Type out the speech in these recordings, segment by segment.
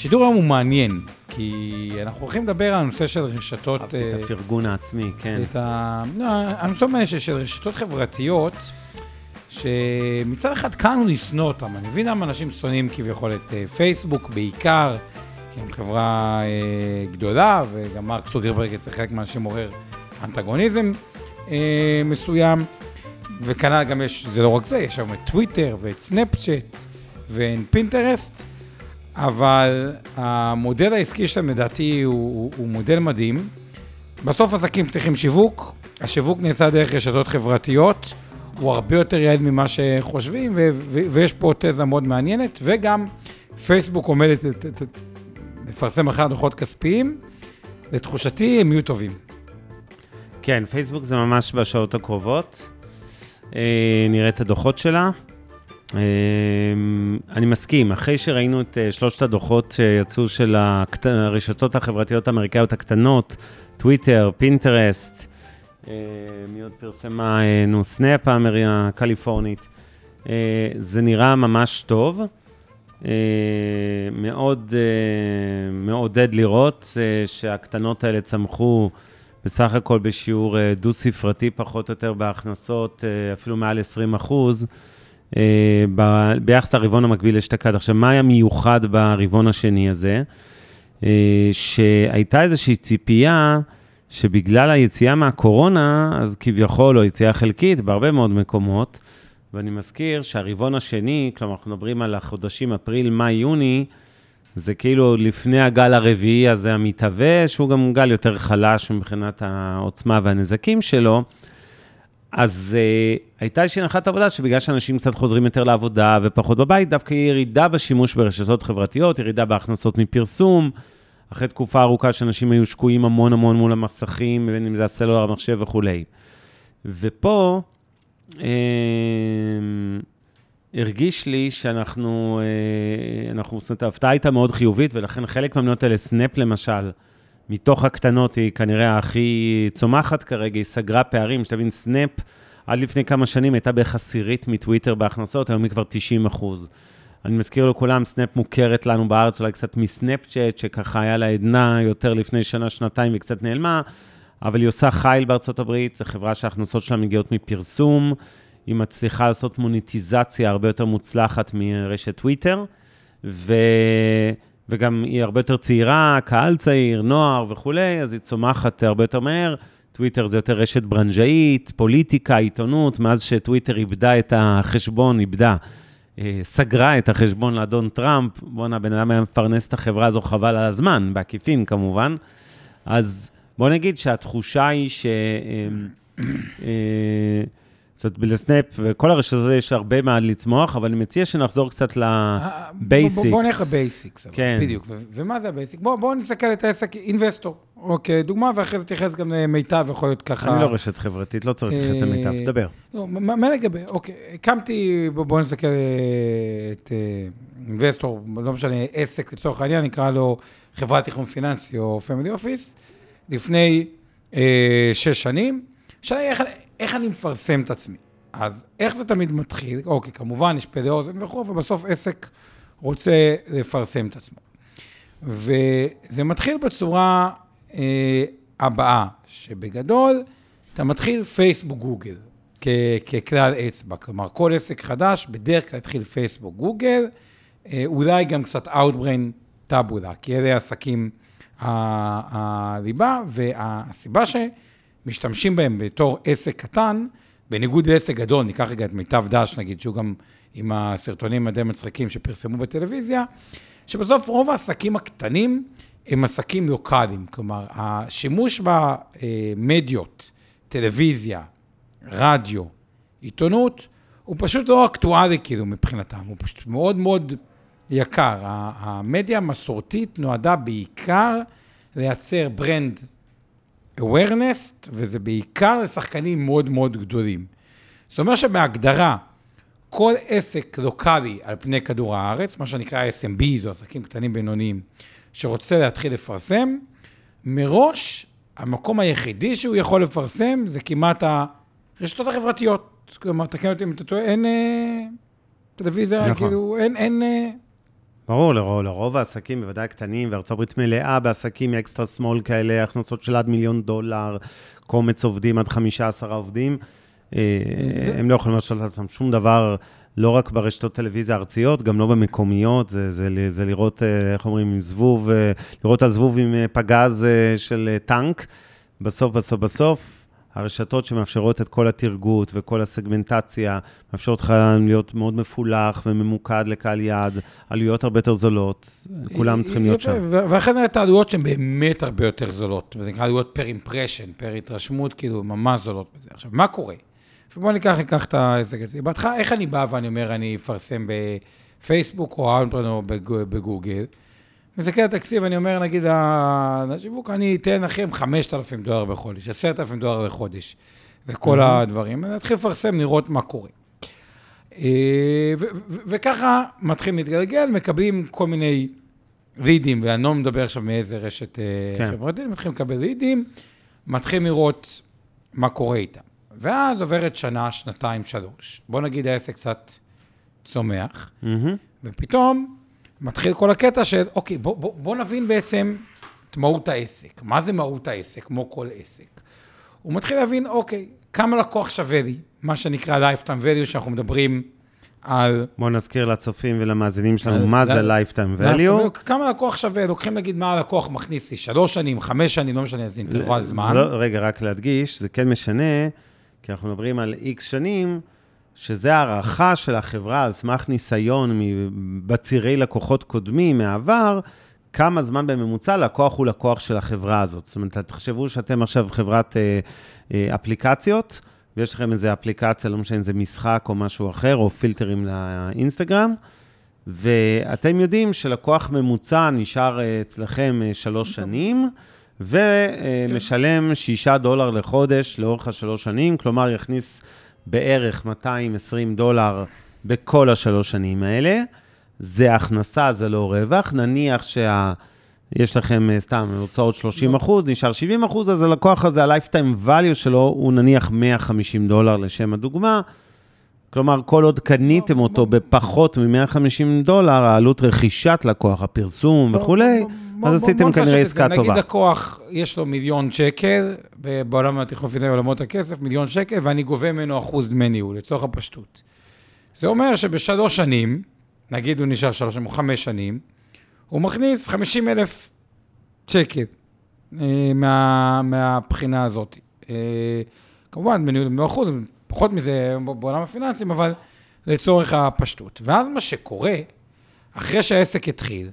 השידור היום הוא מעניין, כי אנחנו הולכים לדבר על הנושא של רשתות... אהבתי את אה, הפרגון העצמי, כן. את ה... לא, הנושא מעניין של רשתות חברתיות, שמצד אחד קל לשנוא אותם. אני מבין למה אנשים שונאים כביכול את אה, פייסבוק בעיקר, כי הם חברה אה, גדולה, וגם מרק סוגרברג אצל חלק מהאנשים עורר אנטגוניזם מסוים. וכנ"ל גם יש, זה לא רק זה, יש היום את טוויטר ואת סנאפצ'אט ואת פינטרסט, אבל המודל העסקי שלהם לדעתי הוא, הוא, הוא מודל מדהים. בסוף עסקים צריכים שיווק, השיווק נעשה דרך רשתות חברתיות, הוא הרבה יותר יעיל ממה שחושבים, ו- ו- ויש פה תזה מאוד מעניינת, וגם פייסבוק עומדת לפרסם אחר דוחות כספיים, לתחושתי הם יהיו טובים. כן, פייסבוק זה ממש בשעות הקרובות. אה, נראה את הדוחות שלה. אה, אני מסכים, אחרי שראינו את אה, שלושת הדוחות שיצאו של. הרשתות החברתיות האמריקאיות הקטנות, טוויטר, פינטרסט, אה, מי עוד פרסמה? אה, נו, סנאפ הקליפורנית. זה נראה ממש טוב. מאוד מעודד לראות שהקטנות האלה צמחו בסך הכל בשיעור דו-ספרתי פחות או יותר בהכנסות, אפילו מעל 20 אחוז, ב- ביחס לרבעון המקביל אשתקד. עכשיו, מה היה מיוחד ברבעון השני הזה? אה, שהייתה איזושהי ציפייה שבגלל היציאה מהקורונה, אז כביכול, או יציאה חלקית, בהרבה מאוד מקומות, ואני מזכיר שהרבעון השני, כלומר, אנחנו מדברים על החודשים אפריל, מאי, יוני, זה כאילו לפני הגל הרביעי הזה המתהווה, שהוא גם גל יותר חלש מבחינת העוצמה והנזקים שלו. אז uh, הייתה איזושהי הנחת עבודה שבגלל שאנשים קצת חוזרים יותר לעבודה ופחות בבית, דווקא ירידה בשימוש ברשתות חברתיות, ירידה בהכנסות מפרסום, אחרי תקופה ארוכה שאנשים היו שקועים המון המון מול המסכים, בין אם זה הסלולר, המחשב וכולי. ופה, אה, הרגיש לי שאנחנו, אה, אנחנו, זאת אומרת, ההפתעה הייתה מאוד חיובית, ולכן חלק מהמניות האלה, סנאפ למשל, מתוך הקטנות היא כנראה הכי צומחת כרגע, היא סגרה פערים, שתבין, סנאפ עד לפני כמה שנים הייתה בערך עשירית מטוויטר בהכנסות, היום היא כבר 90 אחוז. אני מזכיר לכולם, סנאפ מוכרת לנו בארץ אולי קצת מסנאפצ'אט, שככה היה לה עדנה יותר לפני שנה, שנתיים וקצת נעלמה, אבל היא עושה חייל בארצות הברית, זו חברה שההכנסות שלה מגיעות מפרסום, היא מצליחה לעשות מוניטיזציה הרבה יותר מוצלחת מרשת טוויטר, ו... וגם היא הרבה יותר צעירה, קהל צעיר, נוער וכולי, אז היא צומחת הרבה יותר מהר. טוויטר זה יותר רשת ברנז'אית, פוליטיקה, עיתונות, מאז שטוויטר איבדה את החשבון, איבדה, אה, סגרה את החשבון לאדון טראמפ, בואנה, בן אדם היה מפרנס את החברה הזו חבל על הזמן, בעקיפין כמובן. אז בוא נגיד שהתחושה היא ש... אה, אה, זאת אומרת, לסנאפ וכל הרשתות יש הרבה מה לצמוח, אבל אני מציע שנחזור קצת ל basics. בוא נלך ל basics. כן. בדיוק. ו- ומה זה ה basic? בואו בוא נסתכל את העסק אינבסטור. אוקיי, דוגמה, ואחרי זה תתייחס גם למיטב, יכול להיות ככה. אני לא רשת חברתית, לא צריך להתייחס אה, למיטב, תדבר. לא, מה מה לגבי, אוקיי, הקמתי, בואו בוא נסתכל אה, את אה, אינבסטור, לא משנה, עסק לצורך העניין, נקרא לו חברת תכנון פיננסי או family office, לפני אה, שש שנים. איך, אני מפרסם את עצמי? אז איך זה תמיד מתחיל? אוקיי, כמובן, יש פלא אוזן וכו', ובסוף עסק רוצה לפרסם את עצמו. וזה מתחיל בצורה אה, הבאה, שבגדול, אתה מתחיל פייסבוק גוגל כ- ככלל אצבע. כלומר, כל עסק חדש בדרך כלל יתחיל פייסבוק גוגל, אה, אולי גם קצת Outbrain טאבולה, כי אלה העסקים ה- הליבה, והסיבה שמשתמשים בהם בתור עסק קטן, בניגוד לעסק גדול, ניקח רגע את מיטב דש, נגיד, שהוא גם עם הסרטונים הדי מצחיקים שפרסמו בטלוויזיה, שבסוף רוב העסקים הקטנים הם עסקים לוקאליים. כלומר, השימוש במדיות, טלוויזיה, רדיו, עיתונות, הוא פשוט לא אקטואלי כאילו מבחינתם, הוא פשוט מאוד מאוד יקר. המדיה המסורתית נועדה בעיקר לייצר ברנד awareness, וזה בעיקר לשחקנים מאוד מאוד גדולים. זאת אומרת שבהגדרה, כל עסק לוקאלי על פני כדור הארץ, מה שנקרא SMB, זו עסקים קטנים בינוניים, שרוצה להתחיל לפרסם, מראש, המקום היחידי שהוא יכול לפרסם זה כמעט הרשתות החברתיות. כלומר, תקן אותי אם אתה טועה, אין אה, טלוויזיה, נכון. כאילו, אין, אין... אה, ברור, לרוב, לרוב העסקים, בוודאי הקטנים, וארצות הברית מלאה בעסקים אקסטרה שמאל כאלה, הכנסות של עד מיליון דולר, קומץ עובדים עד 15 עובדים. אה, זה- הם לא יכולים לעשות לעצמם שום דבר, לא רק ברשתות טלוויזיה ארציות, גם לא במקומיות, זה, זה, זה לראות, אה, איך אומרים, עם זבוב, אה, לראות על זבוב עם פגז של טנק. בסוף, בסוף, בסוף, הרשתות שמאפשרות את כל התרגות וכל הסגמנטציה, מאפשרות לך להיות מאוד מפולח וממוקד לקהל יעד, עלויות הרבה יותר זולות, כולם צריכים להיות שם. ואחרי זה את העלויות שהן באמת הרבה יותר זולות, וזה נקרא עלויות per impression, פר התרשמות, כאילו, ממש זולות בזה. עכשיו, מה קורה? עכשיו בואו ניקח, ניקח את העסק הזה. בהתחלה, איך אני בא ואני אומר, אני אפרסם בפייסבוק או אאוטבריין או בג- בגוגל? מסתכל על התקציב, אני אומר, נגיד, ה- לשיווק, אני אתן לכם 5,000 דולר בחודש, 10,000 דולר בחודש, וכל הדברים. אני אתחיל לפרסם, לראות מה קורה. אה, וככה מתחילים להתגלגל, מקבלים כל מיני לידים, ואני לא מדבר עכשיו מאיזה רשת אה, כן. חברתית, מתחילים לקבל לידים, מתחילים לראות מה קורה איתם. ואז עוברת שנה, שנתיים, שלוש. בוא נגיד העסק קצת צומח, מהמם. ופתאום מתחיל כל הקטע של, אוקיי, בוא, בוא, בוא נבין בעצם את מהות העסק. מה זה מהות העסק, כמו כל עסק? הוא מתחיל להבין, אוקיי, כמה לקוח שווה לי, מה שנקרא lifetime value, שאנחנו מדברים על... בואו נזכיר לצופים ולמאזינים שלנו מה זה lifetime value. כמה לקוח שווה, לוקחים נגיד מה הלקוח מכניס לי, שלוש שנים, חמש שנים, לא משנה איזה אינטרוול זמן. לא, רגע, רק להדגיש, זה כן משנה, כי אנחנו מדברים על איקס שנים, שזה הערכה של החברה על סמך ניסיון בצירי לקוחות קודמים מהעבר, כמה זמן בממוצע לקוח הוא לקוח של החברה הזאת. זאת אומרת, תחשבו שאתם עכשיו חברת אה, אה, אפליקציות, ויש לכם איזו אפליקציה, לא משנה אם זה משחק או משהו אחר, או פילטרים לאינסטגרם, ואתם יודעים שלקוח ממוצע נשאר אה, אצלכם אה, שלוש שנים, ומשלם שישה דולר לחודש לאורך השלוש שנים, כלומר יכניס בערך 220 דולר בכל השלוש שנים האלה. זה הכנסה, זה לא רווח. נניח שה... יש לכם אה, סתם הוצאות 30 אחוז, נשאר 70 אחוז, אז הלקוח הזה, ה-lifetime value שלו הוא נניח 150 דולר לשם הדוגמה. כלומר, כל עוד קניתם אותו בפחות מ-150 דולר, העלות רכישת לקוח, הפרסום וכולי, אז עשיתם כנראה. עסקה טובה. נגיד לקוח, יש לו מיליון שקל, בעולם התכנון פיזי עולמות הכסף, מיליון שקל, ואני גובה ממנו אחוז דמי ניהול, לצורך הפשטות. זה אומר שבשלוש שנים, נגיד הוא נשאר שלוש שנים או חמש שנים, הוא מכניס 50 אלף שקל אה, מה, מהבחינה הזאת. אה, כמובן, בניהול במאה אחוז, פחות מזה בעולם הפיננסים, אבל לצורך הפשטות. ואז מה שקורה, אחרי שהעסק התחיל,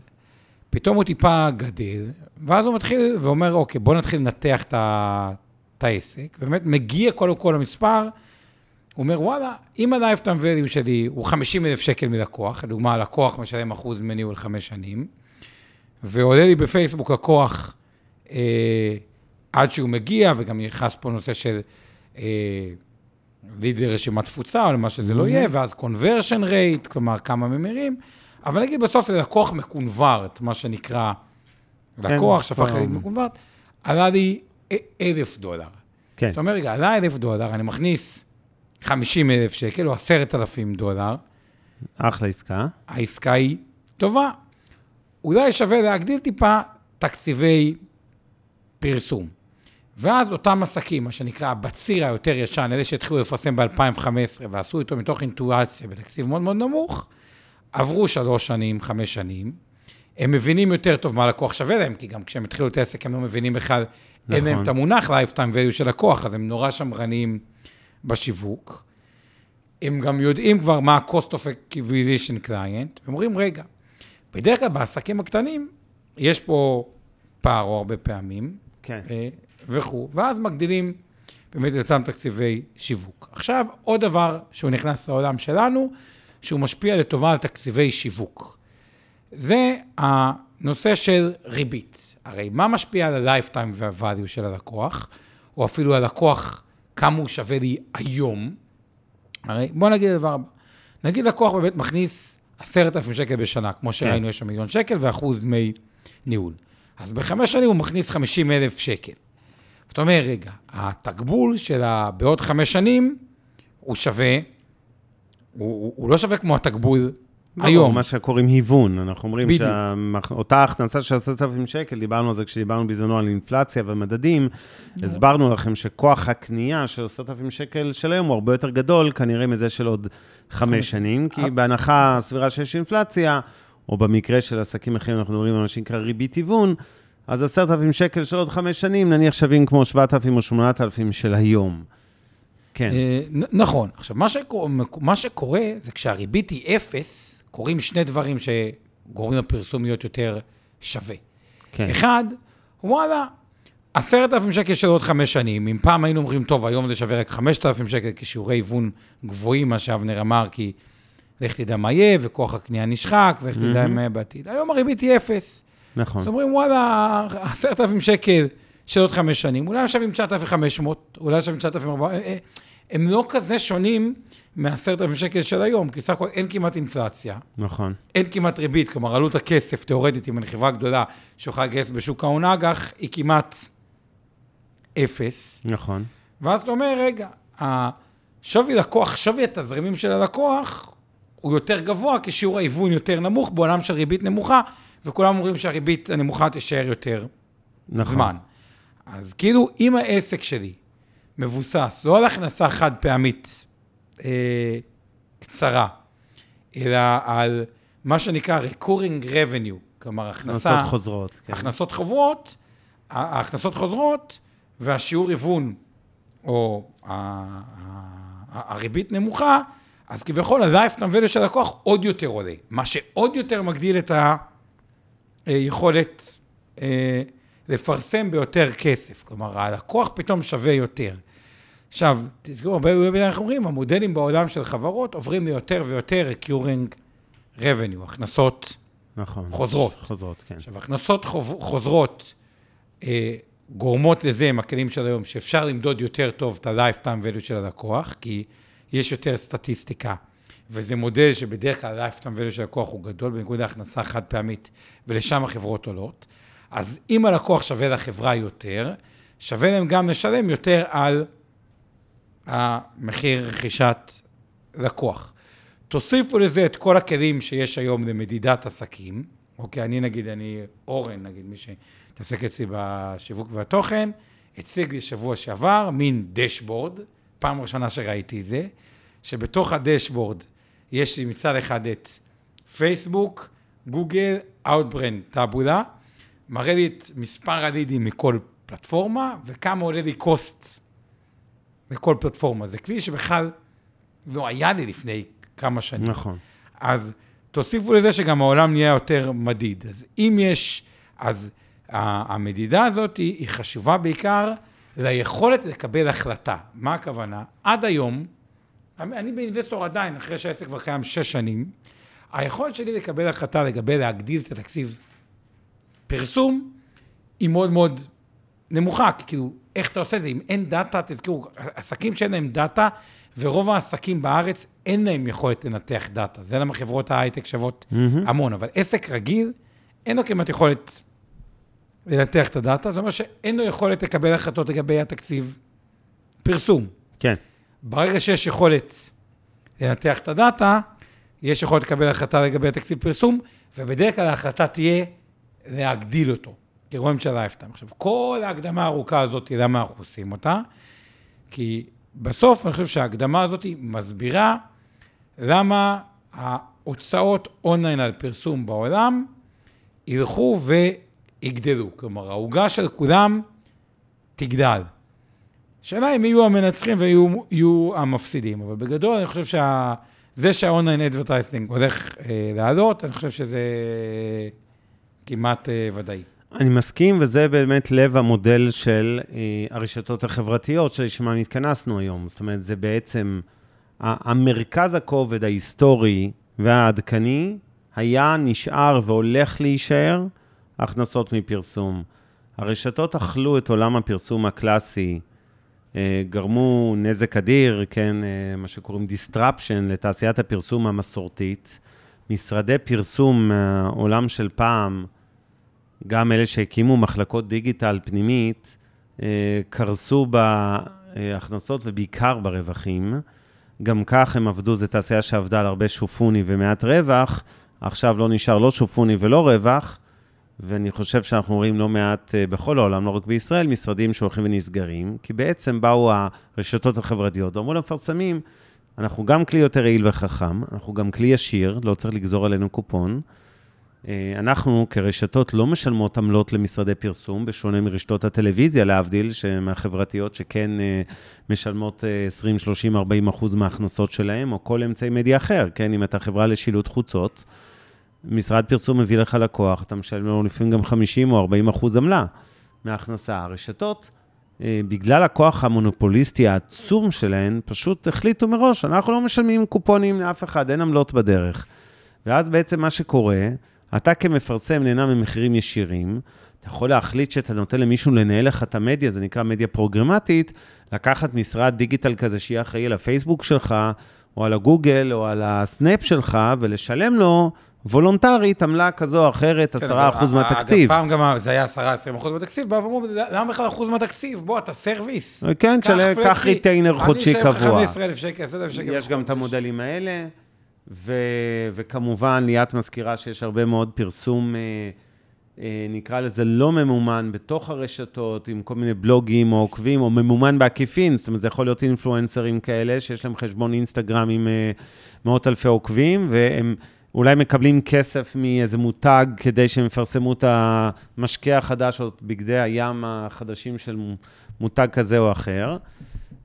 פתאום הוא טיפה גדל, ואז הוא מתחיל ואומר, אוקיי, בוא נתחיל לנתח את העסק. באמת, מגיע קודם כל למספר, הוא אומר, וואלה, אם ה-lifetime value שלי הוא 50 אלף שקל מלקוח, לדוגמה, הלקוח משלם אחוז מניהול חמש שנים, ועולה לי בפייסבוק לקוח אה, עד שהוא מגיע, וגם נכנס פה נושא של אה, ליד לרשימת תפוצה, או למה שזה לא יהיה, ואז conversion rate, כלומר, כמה ממירים, אבל נגיד בסוף זה לקוח מקונברט, מה שנקרא, לקוח כן, שהפך כבר- לליד מקונברט, עלה לי אלף דולר. כן. זאת אומרת, רגע, עלה אלף דולר, אני מכניס 50 אלף שקל או 10,000 דולר, אחלה עסקה. העסקה היא טובה. אולי שווה להגדיל טיפה תקציבי פרסום. ואז אותם עסקים, מה שנקרא בציר היותר ישן, אלה שהתחילו לפרסם ב-2015 ועשו איתו מתוך אינטואציה בתקציב מאוד מאוד נמוך, עברו שלוש שנים, חמש שנים, הם מבינים יותר טוב מה הלקוח שווה להם, כי גם כשהם התחילו את העסק הם לא מבינים בכלל, אין להם נכון. את המונח lifetime value של לקוח, אז הם נורא שמרניים בשיווק. הם גם יודעים כבר מה ה-cost of acquisition client, הם אומרים, רגע, בדרך כלל בעסקים הקטנים, יש פה פער או הרבה פעמים, כן. וכו', ואז מגדילים באמת את אותם תקציבי שיווק. עכשיו, עוד דבר שהוא נכנס לעולם שלנו, שהוא משפיע לטובה על תקציבי שיווק. זה הנושא של ריבית. הרי מה משפיע על ה-lifetime וה-value של הלקוח, או אפילו הלקוח, כמה הוא שווה לי היום? הרי בוא נגיד דבר הבא. נגיד לקוח באמת מכניס עשרת אלפים שקל בשנה, כמו שראינו, יש שם מיליון שקל ואחוז דמי ניהול. אז בחמש שנים הוא מכניס 50 אלף שקל. זאת אומרת, רגע, התקבול שלה בעוד חמש שנים, הוא שווה, הוא, הוא, לא שווה כמו התקבול היום. מה שקוראים היוון, אנחנו אומרים. שאותה הכנסה של 10,000 שקל, דיברנו על זה כשדיברנו בזמנו על אינפלציה ומדדים, הסברנו לכם שכוח הקנייה של 10,000 שקל של היום הוא הרבה יותר גדול, כנראה מזה של עוד חמש שנים, כי בהנחה סבירה שיש אינפלציה, או במקרה של עסקים אחרים, אנחנו מדברים על מה שנקרא ריבית היוון, אז 10,000 שקל של עוד חמש שנים, נניח שווים כמו 7,000 או 8,000 של היום. כן, אה, נכון. עכשיו, מה שקורה, מה שקורה זה כשהריבית היא אפס, קורים שני דברים שגורמים לפרסום להיות יותר שווה. כן. אחד, וואלה, עשרת אלפים שקל של עוד חמש שנים, אם פעם היינו אומרים, טוב, היום זה שווה רק חמשת אלפים שקל, כשיעורי היוון גבוהים, מה שאבנר אמר, כי לך תדע מה יהיה, וכוח הקנייה נשחק, ואיך תדע מה יהיה בעתיד. היום הריבית היא אפס. נכון. אז אומרים, וואלה, עשרת אלפים שקל של עוד חמש שנים, אולי הם שווים 9,500, אולי שווים 9,400, אה, אה, הם לא כזה שונים מעשרת אלפים שקל של היום, כי סך הכל אין כמעט אינפלציה, נכון. אין כמעט ריבית, כלומר עלות הכסף, תיאורטית, אם אני חברה גדולה שיכולה לגייס בשוק ההון אג"ח, היא כמעט אפס. נכון. ואז אתה אומר, רגע, השווי לקוח, שווי התזרימים של הלקוח, הוא יותר גבוה, כי שיעור ההיוון יותר נמוך בעולם של ריבית נמוכה, וכולם אומרים שהריבית הנמוכה תישאר יותר נכון. זמן. אז כאילו, אם העסק שלי מבוסס לא על הכנסה חד פעמית אה, קצרה, אלא על מה שנקרא recurring revenue, כלומר הכנסה... הכנסות חוזרות. כן. הכנסות חוברות, ההכנסות חוזרות, והשיעור היוון, או הריבית נמוכה, אז כביכול ה-lifetime value של הלקוח עוד יותר עולה. מה שעוד יותר מגדיל את היכולת אה, לפרסם ביותר כסף. כלומר, הלקוח פתאום שווה יותר. עכשיו, תזכרו, הרבה פעמים אנחנו אומרים, המודלים בעולם של חברות עוברים ליותר ויותר recurring revenue, הכנסות נכון. חוזרות. חוזרות, כן. עכשיו, הכנסות חוב- חוזרות אה, גורמות לזה, עם הכלים של היום, שאפשר למדוד יותר טוב את ה-lifetime value של הלקוח, כי יש יותר סטטיסטיקה, וזה מודל שבדרך כלל ה-lifetime value של הלקוח הוא גדול, בניגוד להכנסה חד פעמית, ולשם החברות עולות. אז אם הלקוח שווה לחברה יותר, שווה להם גם לשלם יותר על המחיר רכישת לקוח. תוסיפו לזה את כל הכלים שיש היום למדידת עסקים. אוקיי, אני נגיד, אני אורן, נגיד, מי שמתעסק אצלי בשיווק והתוכן, הציג לי שבוע שעבר מין dashboard, פעם ראשונה שראיתי את זה, שבתוך ה dashboard יש לי מצד אחד את פייסבוק, גוגל, אאוטבריין, טאבולה, מראה לי את מספר הלידים מכל פלטפורמה, וכמה עולה לי cost בכל פלטפורמה. זה כלי שבכלל לא היה לי לפני כמה שנים. נכון. אז תוסיפו לזה שגם העולם נהיה יותר מדיד. אז אם יש, אז המדידה הזאת היא חשובה בעיקר ליכולת לקבל החלטה. מה הכוונה? עד היום, אני באינבסטור עדיין, אחרי שהעסק כבר קיים שש שנים, היכולת שלי לקבל החלטה לגבי להגדיל את התקציב פרסום היא מאוד מאוד נמוכה, כי כאילו, איך אתה עושה זה? אם אין דאטה, תזכרו, עסקים שאין להם דאטה, ורוב העסקים בארץ אין להם יכולת לנתח דאטה. זה למה חברות ההייטק שוות המון, אבל עסק רגיל, אין לו כמעט יכולת לנתח את הדאטה, זאת אומרת שאין לו יכולת לקבל החלטות לגבי התקציב פרסום. כן. ברגע שיש יכולת לנתח את הדאטה, יש יכולת לקבל החלטה לגבי התקציב פרסום, ובדרך כלל ההחלטה תהיה להגדיל אותו, כשרואים של lifetime. עכשיו, כל ההקדמה הארוכה הזאת, למה אנחנו עושים אותה? כי בסוף אני חושב שההקדמה הזאת מסבירה למה ההוצאות אונליין על פרסום בעולם ילכו ויגדלו. כלומר, העוגה של כולם תגדל. השאלה אם יהיו המנצחים ויהיו המפסידים, אבל בגדול אני חושב שזה שה online advertising הולך אה, לעלות, אני חושב שזה כמעט אה, ודאי. אני מסכים, וזה באמת לב המודל של אה, הרשתות החברתיות שלשמן התכנסנו היום. זאת אומרת, זה בעצם המרכז הכובד ההיסטורי והעדכני היה, נשאר והולך להישאר הכנסות מפרסום. הרשתות אכלו את עולם הפרסום הקלאסי, אה, גרמו נזק אדיר, כן, אה, מה שקוראים disruption לתעשיית הפרסום המסורתית. משרדי פרסום מהעולם של פעם, גם אלה שהקימו מחלקות דיגיטל פנימית, אה, קרסו בהכנסות ובעיקר ברווחים. גם כך הם עבדו, זו תעשייה שעבדה על הרבה שופוני ומעט רווח, עכשיו לא נשאר לא שופוני ולא רווח, ואני חושב שאנחנו רואים לא מעט אה, בכל העולם, לא רק בישראל, משרדים שהולכים ונסגרים, כי בעצם באו הרשתות החברתיות ואמרו למפרסמים, אנחנו גם כלי יותר יעיל וחכם, אנחנו גם כלי ישיר, לא צריך לגזור עלינו קופון. אה, אנחנו כרשתות לא משלמות עמלות למשרדי פרסום, בשונה מרשתות הטלוויזיה, להבדיל, מהחברתיות שכן אה, משלמות 20, 30, 40 אחוז מההכנסות שלהם, או כל אמצעי מדיה אחר, כן, אם אתה חברה לשילוט חוצות. משרד פרסום מביא לך לקוח, אתה משלם לו לפעמים גם 50 או 40 אחוז עמלה מההכנסה. הרשתות, אה, בגלל הכוח המונופוליסטי העצום שלהן, פשוט החליטו מראש, אנחנו לא משלמים קופונים לאף אחד, אין עמלות בדרך. ואז בעצם מה שקורה, אתה כמפרסם נהנה ממחירים ישירים, אתה יכול להחליט שאתה נותן למישהו לנהל לך את המדיה, זה נקרא מדיה פרוגרמטית, לקחת משרד דיגיטל כזה שיהיה אחראי על הפייסבוק שלך, או על הגוגל, או על הסנאפ שלך, ולשלם לו וולונטרית, עמלה כזו או אחרת, 10% כן, מהתקציב. פעם גם זה היה 10-20% מהתקציב, באו ואמרו, למה בכלל אחוז מהתקציב? בוא, אתה service. כן, קח ריטיינר חודשי קבוע. אני אשלם לך 15,000 שקל, 10,000 שקל. יש גם את המודלים האלה, וכמובן, ליאת מזכירה שיש הרבה מאוד פרסום, אה, אה, נקרא לזה לא ממומן, בתוך הרשתות, עם כל מיני בלוגים או עוקבים, או ממומן בעקיפין, זאת אומרת, זה יכול להיות אינפלואנסרים כאלה, שיש להם חשבון אינסטגרם עם אה, מאות אלפי עוקבים, והם... אולי מקבלים כסף מאיזה מותג כדי שהם יפרסמו את המשקה החדש או את בגדי הים החדשים של מותג כזה או אחר.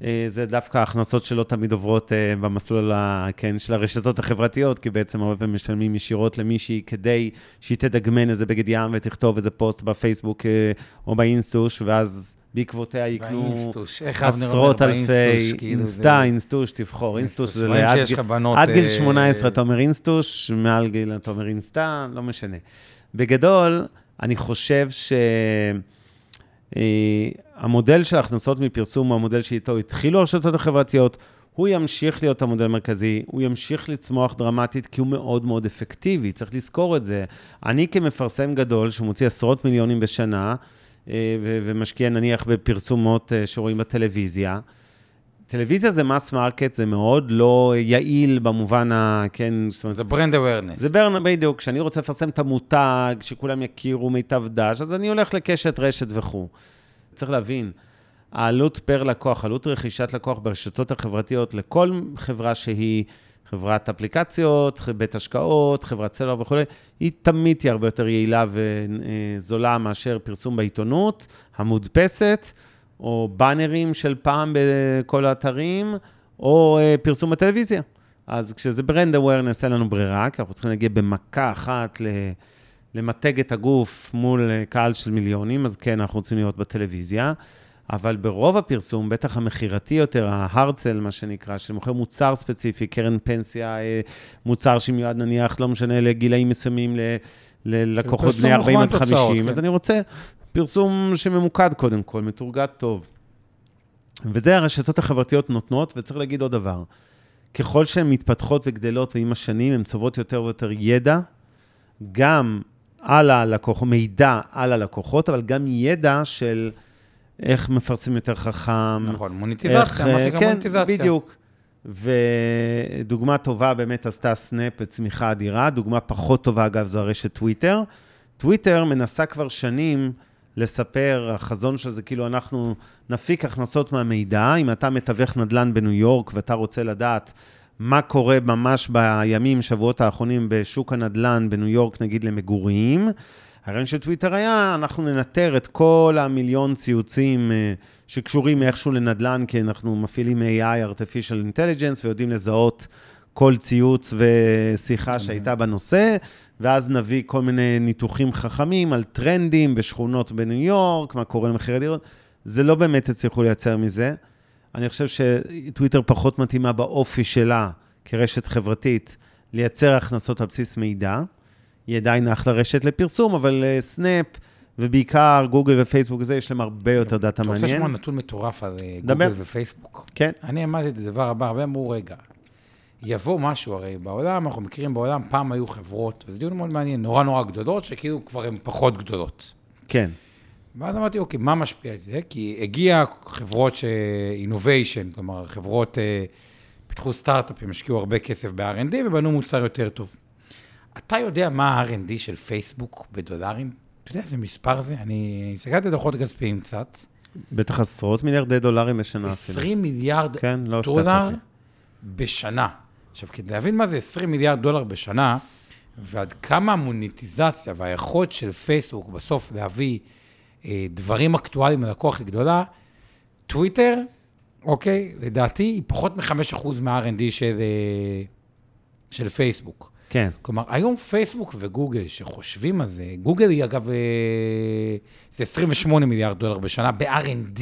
אה, זה דווקא הכנסות שלא תמיד עוברות אה, במסלול, כן, של הרשתות החברתיות, כי בעצם הרבה פעמים משלמים ישירות למישהי כדי שהיא תדגמן איזה בגד ים ותכתוב איזה פוסט בפייסבוק אה, או באינסטוש, ואז בעקבותיה יקנו עשרות אלפי, כאילו אינסטה, אינסטוש, תבחור, אינסטוש זה עד גיל 18 אתה אומר אינסטוש, מעל גיל אתה אומר אינסטה, לא משנה. בגדול, אני חושב שהמודל של הכנסות מפרסום הוא המודל שאיתו התחילו הרשתות החברתיות, הוא ימשיך להיות המודל המרכזי, הוא ימשיך לצמוח דרמטית, כי הוא מאוד מאוד אפקטיבי, צריך לזכור את זה. אני כמפרסם גדול, שמוציא עשרות מיליונים בשנה, אה, ומשקיע נניח בפרסומות אה, שרואים בטלוויזיה. טלוויזיה זה mass market, זה מאוד לא יעיל במובן ה... כן, זה brand awareness. זה brand, בדיוק. כשאני רוצה לפרסם את המותג, שכולם יכירו מיטב דש, אז אני הולך לקשת, רשת וכו'. צריך להבין, העלות פר לקוח, עלות רכישת לקוח ברשתות החברתיות לכל חברה שהיא חברת אפליקציות, בית השקעות, חברת סלולר וכולי, היא תמיד תהיה הרבה יותר יעילה וזולה מאשר פרסום בעיתונות המודפסת, או באנרים של פעם בכל האתרים, או אה, פרסום בטלוויזיה. אז כשזה ברנד אווירנס, אין לנו ברירה, כי אנחנו צריכים להגיע במכה אחת למתג את הגוף מול אה, קהל של מיליונים, אז כן, אנחנו רוצים להיות בטלוויזיה. אבל ברוב הפרסום, בטח המכירתי יותר, ההרצל, מה שנקרא, שמוכר מוצר ספציפי, קרן פנסיה, אה, מוצר שמיועד נניח, לא משנה, לגילאים מסוימים, ללקוחות בני 40 עד 50, כן. אז אני רוצה פרסום שממוקד קודם כל, מטורגט טוב. וזה הרשתות החברתיות נותנות, וצריך להגיד עוד דבר. ככל שהן מתפתחות וגדלות ועם השנים, הן צוברות יותר ויותר ידע, גם על הלקוחות, מידע על הלקוחות, אבל גם ידע של... איך מפרסמים יותר חכם. נכון, מוניטיזציה, איך, מה שנקרא כן, מוניטיזציה. בדיוק. ודוגמה טובה באמת עשתה סנאפ בצמיחה אדירה, דוגמה פחות טובה, אגב, זו הרשת טוויטר. טוויטר מנסה כבר שנים לספר, החזון של זה, כאילו אנחנו נפיק הכנסות מהמידע. אם אתה מתווך נדל"ן בניו יורק ואתה רוצה לדעת מה קורה ממש בימים, שבועות האחרונים בשוק הנדל"ן בניו יורק, נגיד למגורים, הרעיון של טוויטר היה, אנחנו ננטר את כל המיליון ציוצים אה, שקשורים איכשהו לנדל"ן, כי אנחנו מפעילים AI, artificial intelligence, ויודעים לזהות כל ציוץ ושיחה. שהייתה בנושא, ואז נביא כל מיני ניתוחים חכמים על טרנדים בשכונות בניו יורק, מה קורה למחירי דירות. זה לא באמת הצליחו לייצר מזה. אני חושב שטוויטר פחות מתאימה באופי שלה כרשת חברתית לייצר הכנסות על בסיס מידע. היא עדיין אחלה רשת לפרסום, אבל אה, סנאפ, ובעיקר גוגל ופייסבוק וזה, יש להם הרבה יותר דאטה אתה רוצה מעניין. לשמוע נתון מטורף על אה. גוגל ופייסבוק? כן, אני אמרתי את הדבר הבא, הרבה אמרו, רגע, יבוא משהו, הרי בעולם, אנחנו מכירים בעולם, פעם היו חברות, וזה דיון מאוד מעניין, נורא נורא גדולות, שכאילו כבר הן פחות גדולות. כן. ואז אמרתי, אוקיי, מה משפיע את זה? כי הגיע חברות ש... innovation, כלומר, חברות אה, פיתחו סטארט-אפים, השקיעו הרבה כסף ב-R&D ובנו מוצר יותר טוב. אתה יודע מה ה-R&D של פייסבוק בדולרים? אתה יודע איזה מספר זה? אני הסתכלתי על דוחות כספיים קצת. בטח עשרות מיליארדי דולרים בשנה אפילו. 20 מיליארד כן, לא דולר. בשנה. עכשיו, כדי להבין מה זה 20 מיליארד דולר בשנה, ועד כמה המוניטיזציה והיכולת של פייסבוק בסוף להביא אה, דברים אקטואליים ללקוח היא גדולה, טוויטר, אוקיי, לדעתי, היא פחות מ-5% מה-R&D של, אה, של פייסבוק. כן, כלומר, היום פייסבוק וגוגל שחושבים על זה, גוגל היא אגב, אה, זה 28 מיליארד דולר בשנה ב-R&D.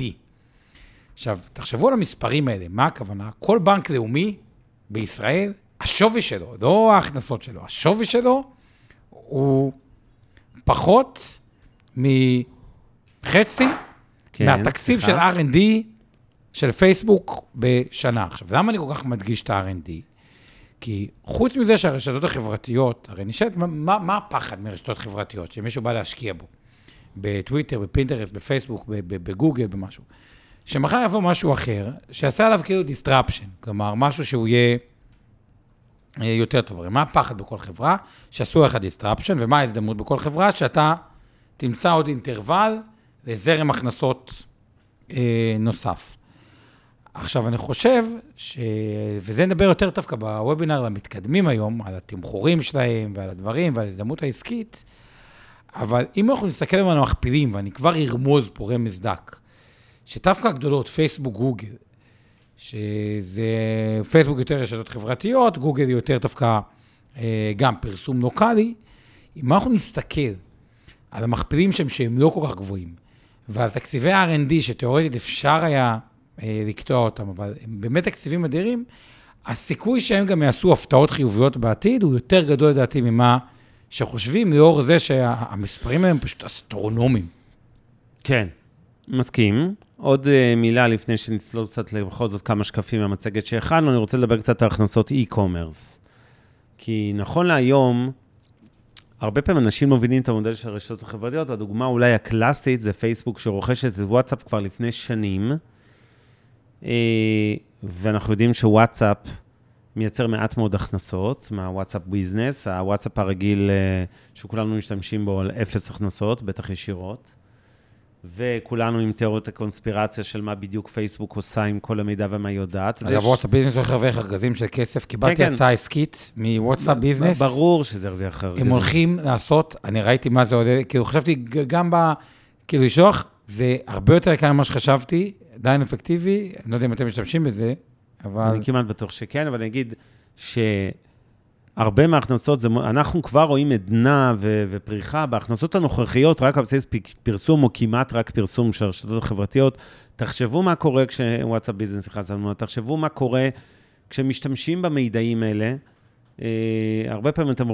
עכשיו, תחשבו על המספרים האלה, מה הכוונה? כל בנק לאומי בישראל, השווי שלו, לא ההכנסות שלו, השווי שלו הוא פחות מחצי כן, מהתקציב של סליחה. R&D של פייסבוק בשנה. עכשיו, למה אני כל כך מדגיש את ה-R&D? כי חוץ מזה שהרשתות החברתיות, הרי נשאלת, מה, מה, הפחד מרשתות חברתיות? שמישהו בא להשקיע בו. בטוויטר, בפינטרסט, בפייסבוק, בגוגל, במשהו. שמחר יבוא משהו אחר, שיעשה עליו כאילו disruption, כלומר, משהו שהוא יהיה אה, יותר טוב. הרי מה הפחד בכל חברה? שעשו לך disruption, ומה ההזדמנות בכל חברה? שאתה תמצא עוד אינטרוול לזרם הכנסות אה, נוסף. עכשיו, אני חושב ש... וזה נדבר יותר דווקא בוובינר למתקדמים היום, על התמחורים שלהם ועל הדברים ועל ההזדמנות העסקית, אבל אם אנחנו נסתכל על המכפילים, ואני כבר ארמוז פה רמז דק, שדווקא הגדולות, פייסבוק, גוגל, שזה פייסבוק יותר רשתות חברתיות, גוגל יותר דווקא אה, גם פרסום לוקאלי, אם אנחנו נסתכל על המכפילים שהם, שהם לא כל כך גבוהים, ועל תקציבי R&D שתיאורטית אפשר היה לקטוע אותם, אבל הם באמת תקציבים אדירים, הסיכוי שהם גם יעשו הפתעות חיוביות בעתיד הוא יותר גדול לדעתי ממה שחושבים, לאור זה שהמספרים האלה הם פשוט אסטרונומיים. כן, מסכים. עוד uh, מילה לפני שנצלול קצת בכל זאת כמה שקפים מהמצגת שהכנו, אני רוצה לדבר קצת על הכנסות e-commerce. כי נכון להיום, הרבה פעמים אנשים מבינים את המודל של הרשתות החברתיות, והדוגמה אולי הקלאסית זה פייסבוק שרוכשת את וואטסאפ כבר לפני שנים, אה, ואנחנו יודעים שוואטסאפ מייצר מעט מאוד הכנסות מה-WhatsApp Business, הוואטסאפ הרגיל אה, שכולנו משתמשים בו על אפס הכנסות, בטח ישירות. וכולנו עם תיאוריות הקונספירציה של מה בדיוק פייסבוק עושה עם כל המידע ומה היא יודעת. אגב, יש- WhatsApp Business הולך להרוויח ארגזים של כסף, קיבלתי כן. הצעה עסקית מ-WhatsApp Business. ברור שזה הרוויח הרבה. הם הולכים לעשות, אני ראיתי מה זה עולה, כאילו חשבתי גם ב... כאילו לשלוח, זה הרבה יותר יקר ממה שחשבתי, עדיין אפקטיבי, אני לא יודע אם אתם משתמשים בזה, אבל... אני כמעט בטוח שכן, אבל אני אגיד שהרבה מההכנסות, זה, אנחנו כבר רואים עדנה ו- ופריחה בהכנסות הנוכחיות, רק על בסיס פרסום, או כמעט רק פרסום של הרשתות החברתיות. תחשבו מה קורה כשוואטסאפ ביזנס נכנס לנו, תחשבו מה קורה כשמשתמשים במידעים האלה. Uh, הרבה פעמים אתם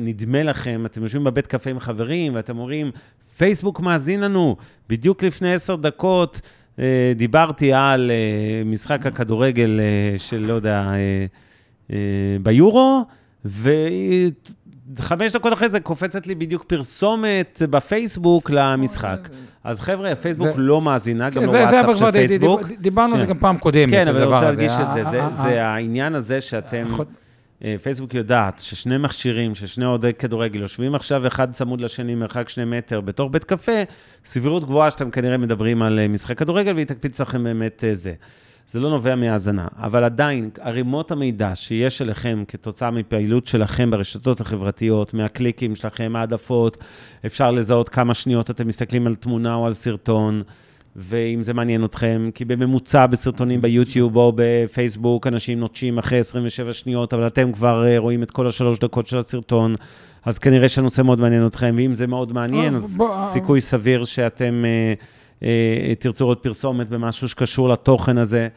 נדמה לכם, אתם יושבים בבית קפה עם חברים, ואתם אומרים, פייסבוק מאזין לנו. בדיוק לפני עשר דקות דיברתי על uh, משחק הכדורגל uh, של, לא יודע, ביורו, וחמש דקות אחרי זה קופצת לי בדיוק פרסומת בפייסבוק למשחק. אז חבר'ה, פייסבוק לא מאזינה, גם לוואטסאפ אבל של פייסבוק. דיב- דיברנו על זה כן. גם פעם קודמת, כן, אבל אני רוצה. להדגיש את זה, זה- העניין הזה שאתם... אה, פייסבוק יודעת ששני מכשירים, ששני אוהדי כדורגל יושבים עכשיו אחד צמוד לשני, מרחק שני מטר, בתוך בית קפה, סבירות גבוהה שאתם כנראה מדברים על אה, משחק כדורגל, והיא תקפיץ לכם באמת אה, זה. זה לא נובע מהאזנה, אבל עדיין, ערימות המידע שיש אליכם כתוצאה מפעילות שלכם ברשתות החברתיות, מהקליקים שלכם, העדפות, אפשר לזהות כמה שניות אתם מסתכלים על תמונה או על סרטון, ואם זה מעניין אתכם, כי בממוצע בסרטונים ביוטיוב או בפייסבוק, אנשים נוטשים אחרי 27 שניות, אבל אתם כבר אה, רואים את כל השלוש דקות של הסרטון, אז כנראה שהנושא מאוד מעניין אתכם, ואם זה מאוד מעניין, אה, אז אה, סיכוי סביר שאתם אה, אה, תרצו עוד פרסומת במשהו שקשור לתוכן הזה.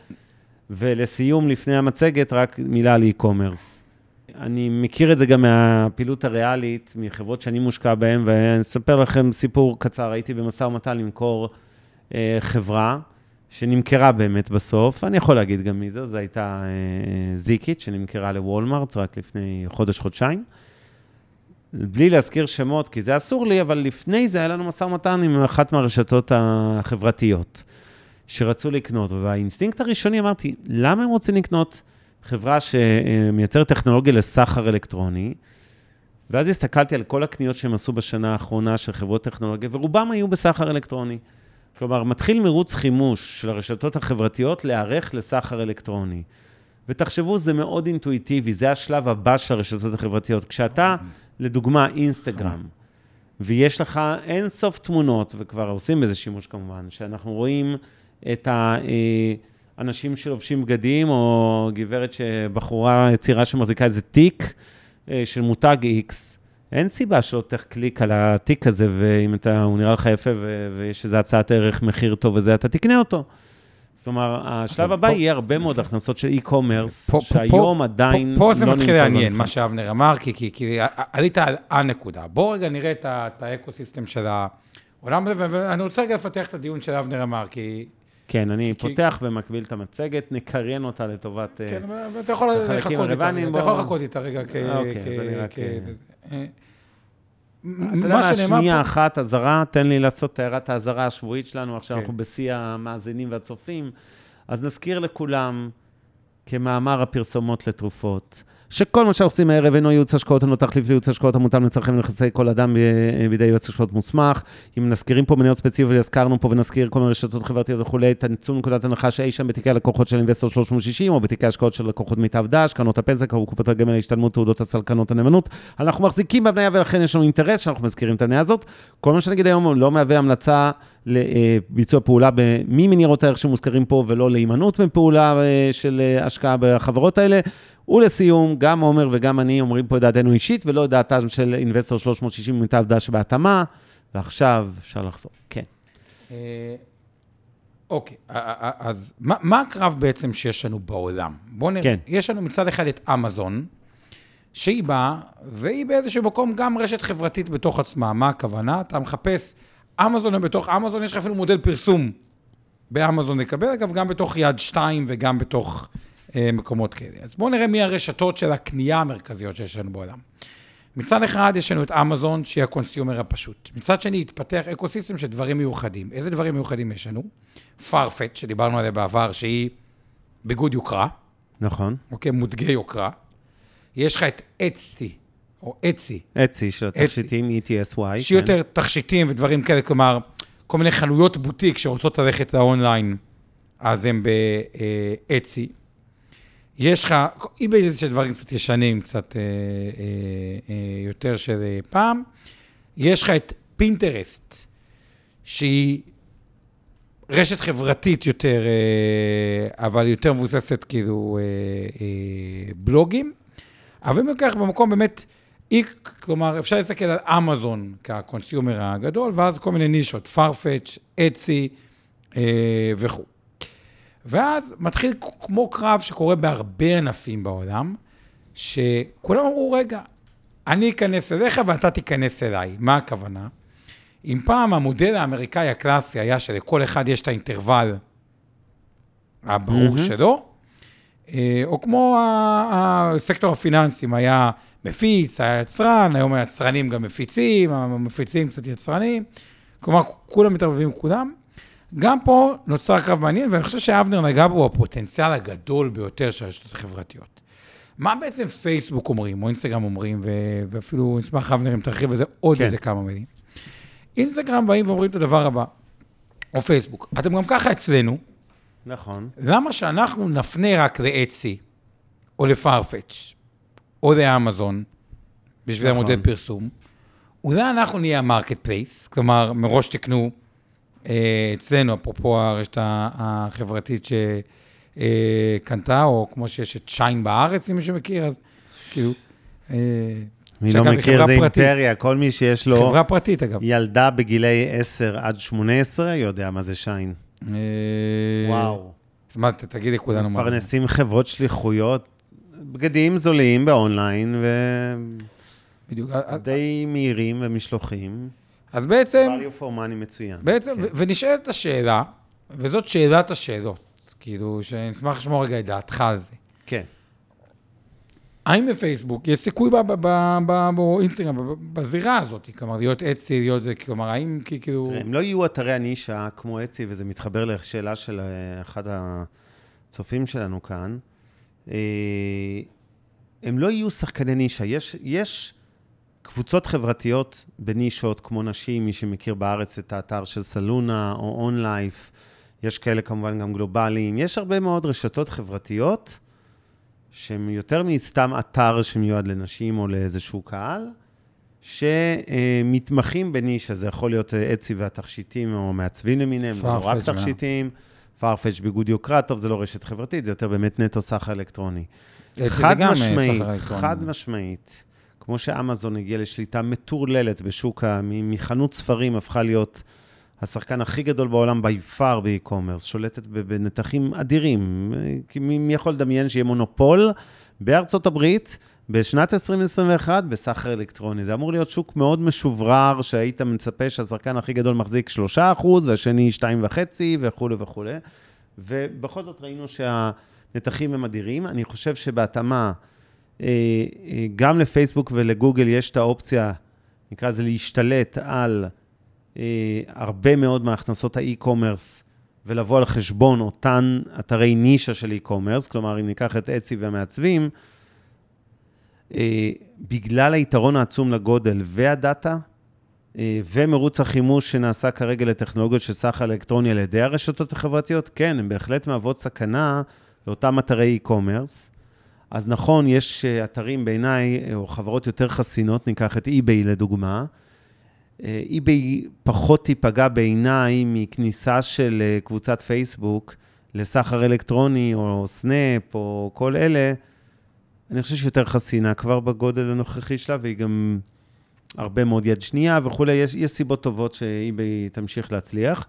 ולסיום, לפני המצגת, רק מילה על e-commerce. אני מכיר את זה גם מהפעילות הריאלית, מחברות שאני מושקע בהן, ואני אספר לכם סיפור קצר. הייתי במשא ומתן למכור חברה, שנמכרה באמת בסוף. אני יכול להגיד גם מי זו, זו הייתה אה, זיקית, שנמכרה לוולמארט רק לפני חודש-חודשיים. בלי להזכיר שמות, כי זה אסור לי, אבל לפני זה היה לנו משא ומתן עם אחת מהרשתות החברתיות שרצו לקנות. ובאינסטינקט הראשוני אמרתי, למה הם רוצים לקנות חברה שמייצרת טכנולוגיה לסחר אלקטרוני? ואז הסתכלתי על כל הקניות שהם עשו בשנה האחרונה של חברות טכנולוגיה, ורובם היו בסחר אלקטרוני. כלומר, מתחיל מרוץ חימוש של הרשתות החברתיות להיערך לסחר אלקטרוני. ותחשבו, זה מאוד אינטואיטיבי, זה השלב הבא של הרשתות החברתיות. כשאתה, לדוגמה, אינסטגרם, ויש לך אין סוף תמונות, וכבר עושים בזה שימוש כמובן, שאנחנו רואים את האנשים שלובשים בגדים, או גברת שבחורה, צעירה שמחזיקה איזה תיק אה, של מותג X, אין סיבה שלא תלך קליק על התיק הזה, ואם אתה, הוא נראה לך יפה ו- ויש איזו הצעת ערך, מחיר טוב וזה, אתה תקנה אותו. זאת אומרת, השלב הבא יהיה הרבה מאוד הכנסות של e-commerce, שהיום עדיין פה זה לא מתחיל נמצא לעניין, במשחק. מה שאבנר אמר, כי- כי כי עלית על הנקודה. בואו רגע נראה את את ה-ecosystem של העולם הזה, ואני רוצה רגע לפתח את הדיון שאבנר אמר, כי... כן, אני כי- פותח במקביל את המצגת, נקריין אותה לטובת... אה, כן, אבל אתה יכול החלקים לחכות איתה, הרלוונטיים, אתה יכול לחכות איתה רגע אוקיי, אז אני רק, אה, מה שנאמר שנייה פה, אחת, אזהרה, תן לי לעשות את הערת האזהרה השבועית שלנו, עכשיו כן. אנחנו בשיא המאזינים והצופים. אז נזכיר לכולם, כמאמר הפרסומות לתרופות, שכל מה שאנחנו עושים הערב אינו ייעוץ השקעות, אינו תחליף לייעוץ השקעות המותאם לצרכים ונכסי כל אדם ב- בידי יועץ השקעות מוסמך. אם נזכירים פה מניות ספציפיות, הזכרנו פה ונזכיר כל מיני רשתות חברתיות וכולי, תנצו נקודת הנחה שאי שם בתיקי הלקוחות של אינבסטור 360, או בתיקי השקעות של לקוחות מיטב דש, קרנות הפנסיה, קופות הגמל להשתלמות, תעודות הסל, קרנות הנאמנות. אנחנו מחזיקים במניה ולכן יש לנו אינטרס שאנחנו מזכירים את המניה הזאת. כל מה שנגיד היום לא מהווה המלצה לביצוע פעולה במי מניירות הערך שמוזכרים פה, ולא להימנעות מפעולה אה, של אה, השקעה בחברות האלה. ולסיום, גם עומר וגם אני אומרים פה את דעתנו אישית, ולא את דעתם של אינבסטור 360 מיטב דש בהתאמה. ועכשיו אפשר לחזור. כן. אה, אוקיי, אז מה מה הקרב בעצם שיש לנו בעולם? בואו נראה. כן. יש לנו מצד אחד את אמזון, שהיא באה, והיא באיזשהו מקום גם רשת חברתית בתוך עצמה. מה הכוונה? אתה מחפש אמזון, ובתוך אמזון יש לך אפילו מודל פרסום באמזון לקבל, אגב, גם בתוך יד שתיים וגם בתוך אה, מקומות כאלה. אז בואו נראה מי הרשתות של הקנייה המרכזיות שיש לנו בעולם. מצד אחד יש לנו את אמזון, שהיא ה-consumer הפשוט. מצד שני, התפתח ecosystem של דברים מיוחדים. איזה דברים מיוחדים יש לנו? Farfetch, שדיברנו עליה בעבר, שהיא ביגוד יוקרה, נכון. אוקיי? מותגי יוקרה. יש לך את אצי, או Etsy, Etsy של התכשיטים, E-T-S-Y. שהיא כן. יותר תכשיטים ודברים כאלה, כלומר, כל מיני חנויות בוטיק שרוצות ללכת לאונליין, אז הם ב-Etsy. יש לך, eBay זה דברים קצת ישנים, קצת אה, אה, אה, יותר של אה, פעם. יש לך את פינטרסט, שהיא רשת חברתית יותר, אה, אבל יותר מבוססת כאילו אה, אה, בלוגים. אבל אם ניקח במקום באמת, אי, כלומר, אפשר להסתכל על אמזון כקונסיומר הגדול, ואז כל מיני נישות, farfetch, אצי אה, וכו'. ואז מתחיל כמו קרב שקורה בהרבה ענפים בעולם, שכולם אמרו, רגע, אני אכנס אליך ואתה תיכנס אליי. מה הכוונה? אם פעם המודל האמריקאי הקלאסי היה שלכל אחד יש את האינטרוול הברור מהמם. שלו, אה, או כמו הסקטור הפיננסים היה מפיץ, היה יצרן, היום היצרנים גם מפיצים, המפיצים קצת יצרנים, כלומר, כולם מתערבבים עם כולם. גם פה נוצר קרב מעניין, ואני חושב שאבנר נגע בו הפוטנציאל הגדול ביותר של הרשתות החברתיות. מה בעצם פייסבוק אומרים, או אינסטגרם אומרים, ו- ואפילו נשמח אבנר אם תרחיב על זה עוד כן. איזה כמה מילים. אינסטגרם באים ואומרים את הדבר הבא, או פייסבוק, אתם גם ככה אצלנו, נכון. למה שאנחנו נפנה רק ל-Etsy, או ל-Farfetch, או לאמזון, בשביל נכון. המודל פרסום? אולי אנחנו נהיה ה-marketplace, כלומר, מראש תקנו אה, אצלנו, אפרופו הרשת החברתית שקנתה, או כמו שיש את Shein בארץ, אם מישהו מכיר, אז כאילו... אה, אני שאגב, לא מכיר, זה פרטית. אימפריה, כל מי שיש לו חברה פרטית, אגב. ילדה בגילי 10 עד 18 יודע מה זה שיין. אה, וואו. אז מה, תגידי כולנו מה. מפרנסים חברות שליחויות בגדים זולים באונליין, בדיוק. ודי מהירים ומשלוחים. אז בעצם, value for money מצוין. בעצם, כן. ו- ונשאלת השאלה, וזאת שאלת השאלות, כאילו, שאני אשמח לשמוע רגע את דעתך על זה. כן. האם בפייסבוק יש סיכוי באינסטגרם, בזירה הזאת, כלומר, להיות אצי, להיות זה, כלומר, האם כאילו... הם לא יהיו אתרי הנישה כמו אצי, וזה מתחבר לשאלה של אה, אחד הצופים שלנו כאן. אה, הם לא יהיו שחקני נישה. יש, יש קבוצות חברתיות בנישות, כמו נשים, מי שמכיר בארץ את האתר של סלונה או אונלייף, יש כאלה כמובן גם גלובליים. יש הרבה מאוד רשתות חברתיות שהן יותר מסתם אתר שמיועד לנשים או לאיזשהו קהל, שמתמחים בנישה, זה יכול להיות אה, אצי והתכשיטים או מעצבים למיניהם, לא רק Farfetch גם. פרפץ' ביגוד יוקרה, טוב, זה לא רשת חברתית, זה יותר באמת נטו סחר אלקטרוני. אצי זה חד אה, משמעית. חד משמעית, כמו שאמזון הגיע לשליטה מטורללת בשוק, מחנות ספרים הפכה להיות השחקן הכי גדול בעולם by far באי-קומרס, שולטת בנתחים אדירים. אה, מי יכול לדמיין שיהיה מונופול בארצות הברית בשנת 2021 בסחר אלקטרוני? זה אמור להיות שוק מאוד משוברר, שהיית מצפה שהשחקן הכי גדול מחזיק 3% והשני 2.5% וכולי וכולי. ובכל זאת ראינו שהנתחים הם אדירים. אני חושב שבהתאמה, אה, אה, גם לפייסבוק ולגוגל יש את האופציה, נקרא לזה להשתלט על אה, הרבה מאוד מהכנסות האי-קומרס ולבוא על חשבון אותן אתרי נישה של אי-קומרס, כלומר, אם ניקח את אצי והמעצבים, בגלל היתרון העצום לגודל והדאטה, אה, ומרוץ החימוש שנעשה כרגע לטכנולוגיות של סחר אלקטרוני על ידי הרשתות החברתיות, כן, הן בהחלט מהוות סכנה לאותם אתרי e-commerce. אז נכון, יש אה, אתרים בעיניי, אה, או חברות יותר חסינות, ניקח את eBay לדוגמה. אה, eBay פחות תיפגע בעיניי מכניסה של אה, קבוצת פייסבוק לסחר אלקטרוני, או סנאפ, או כל אלה. אני חושב שהיא יותר חסינה כבר בגודל הנוכחי שלה, והיא גם הרבה מאוד יד שנייה וכולי. יש, יש סיבות טובות ש-eBay תמשיך להצליח,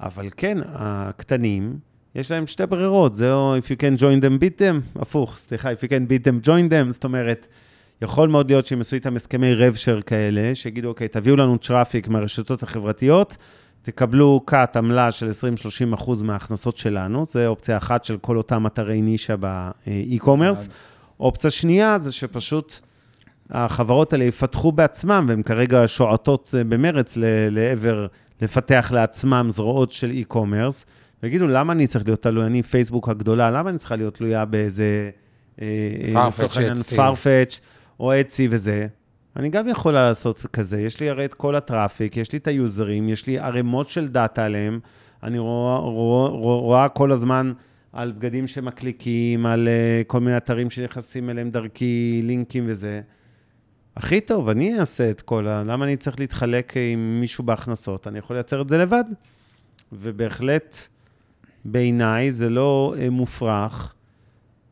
אבל כן, הקטנים, יש להם שתי ברירות, זה או if you can join them, beat them, הפוך, סליחה, if you can beat them, join them, זאת אומרת, יכול מאוד להיות שהם עשו איתם הסכמי rev share כאלה, שיגידו, אוקיי, תביאו לנו traffic מהרשתות החברתיות, תקבלו cut עמלה של 20-30 אחוז מההכנסות שלנו, זה אופציה אחת של כל אותם אתרי נישה ב-e-commerce. אופציה שנייה זה שפשוט החברות האלה יפתחו בעצמם, והן כרגע שועטות אה, במרץ לעבר לפתח לעצמם זרועות של e-commerce, ויגידו, למה אני צריך להיות תלוי? אני פייסבוק הגדולה, למה אני צריכה להיות תלויה באיזה... אה, אה, farfetch או אצי וזה? אני גם יכולה לעשות כזה, יש לי הרי את כל הטראפיק, יש לי את היוזרים, יש לי ערימות של דאטה עליהם, אני רואה, רואה, רואה כל הזמן על בגדים שמקליקים, על uh, כל מיני אתרים שנכנסים אליהם דרכי, לינקים וזה. הכי טוב, אני אעשה את כל ה... למה אני צריך להתחלק עם מישהו בהכנסות? אני יכול לייצר את זה לבד. ובהחלט, בעיניי, זה לא uh, מופרך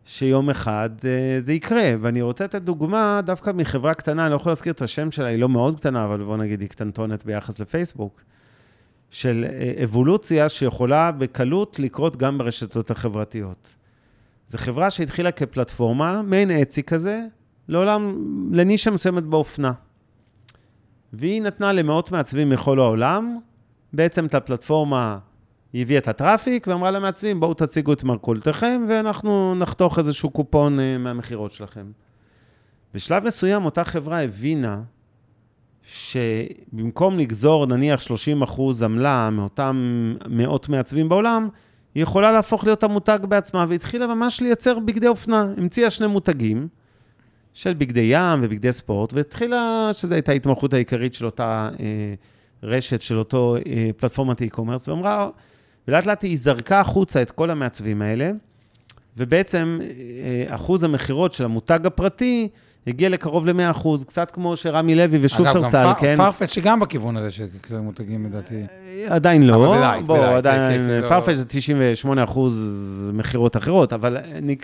שיום אחד uh, זה יקרה. ואני רוצה לתת דוגמה דווקא מחברה קטנה, אני לא יכול להזכיר את השם שלה, היא לא מאוד קטנה, אבל בוא נגיד, היא קטנטונת ביחס לפייסבוק. של אה, אבולוציה שיכולה בקלות לקרות גם ברשתות החברתיות. זו חברה שהתחילה כפלטפורמה, מעין אצי כזה, לעולם, לנישה מסוימת באופנה. והיא נתנה למאות מעצבים מכל העולם, בעצם את הפלטפורמה, היא הביאה את הטראפיק ואמרה למעצבים, בואו תציגו את מרכולתכם ואנחנו נחתוך איזשהו קופון אה, מהמכירות שלכם. בשלב מסוים אותה חברה הבינה שבמקום לגזור נניח 30 אחוז עמלה מאותם מאות מעצבים בעולם, היא יכולה להפוך להיות המותג בעצמה, והתחילה ממש לייצר בגדי אופנה. המציאה שני מותגים של בגדי ים ובגדי ספורט, והתחילה, שזו הייתה ההתמחות העיקרית של אותה אה, רשת, של אותו אה, פלטפורמת e-commerce, ואמרה, ולאט לאט היא זרקה החוצה את כל המעצבים האלה, ובעצם אה, אחוז המכירות של המותג הפרטי, הגיע לקרוב ל-100 קצת כמו שרמי לוי ושופרסל, אגב, כן? גם פרפט שגם בכיוון הזה של כזה מותגים, לדעתי. עדיין לא, אבל בלייט, בוא, בלייט, עדיין, כן, כן, לא- פרפש זה 98 אחוז מכירות אחרות, אבל אני,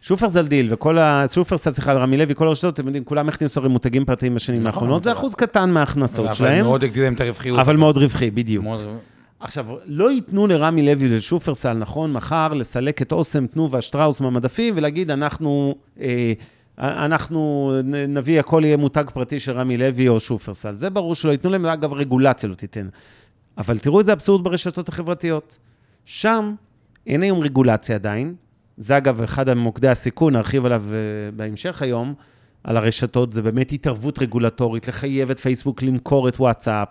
שופרסל דיל וכל ה... שופרסל, סליחה, רמי לוי, כל הרשתות, אתם יודעים, כולם הכניסו הרי מותגים פרטיים בשנים נכון, האחרונות, זה אבל- אחוז קטן מההכנסות אבל שלהם, מאוד הגדיל להם את הרווחיות. אבל מאוד רווחי, בדיוק. עכשיו, לא ייתנו לרמי לוי ולשופרסל, נכון, מחר לסלק את אוסם, תנובה, שטראוס מהמדפים ולהגיד, אנחנו, אה, אנחנו נביא, הכל יהיה מותג פרטי של רמי לוי או שופרסל. זה ברור שלא ייתנו להם, אגב, רגולציה לא תיתן. אבל תראו איזה אבסורד ברשתות החברתיות. שם אין היום רגולציה עדיין. זה אגב אחד ממוקדי הסיכון, נרחיב עליו אה, בהמשך היום, על הרשתות, זה באמת התערבות רגולטורית, לחייב את פייסבוק למכור את וואטסאפ,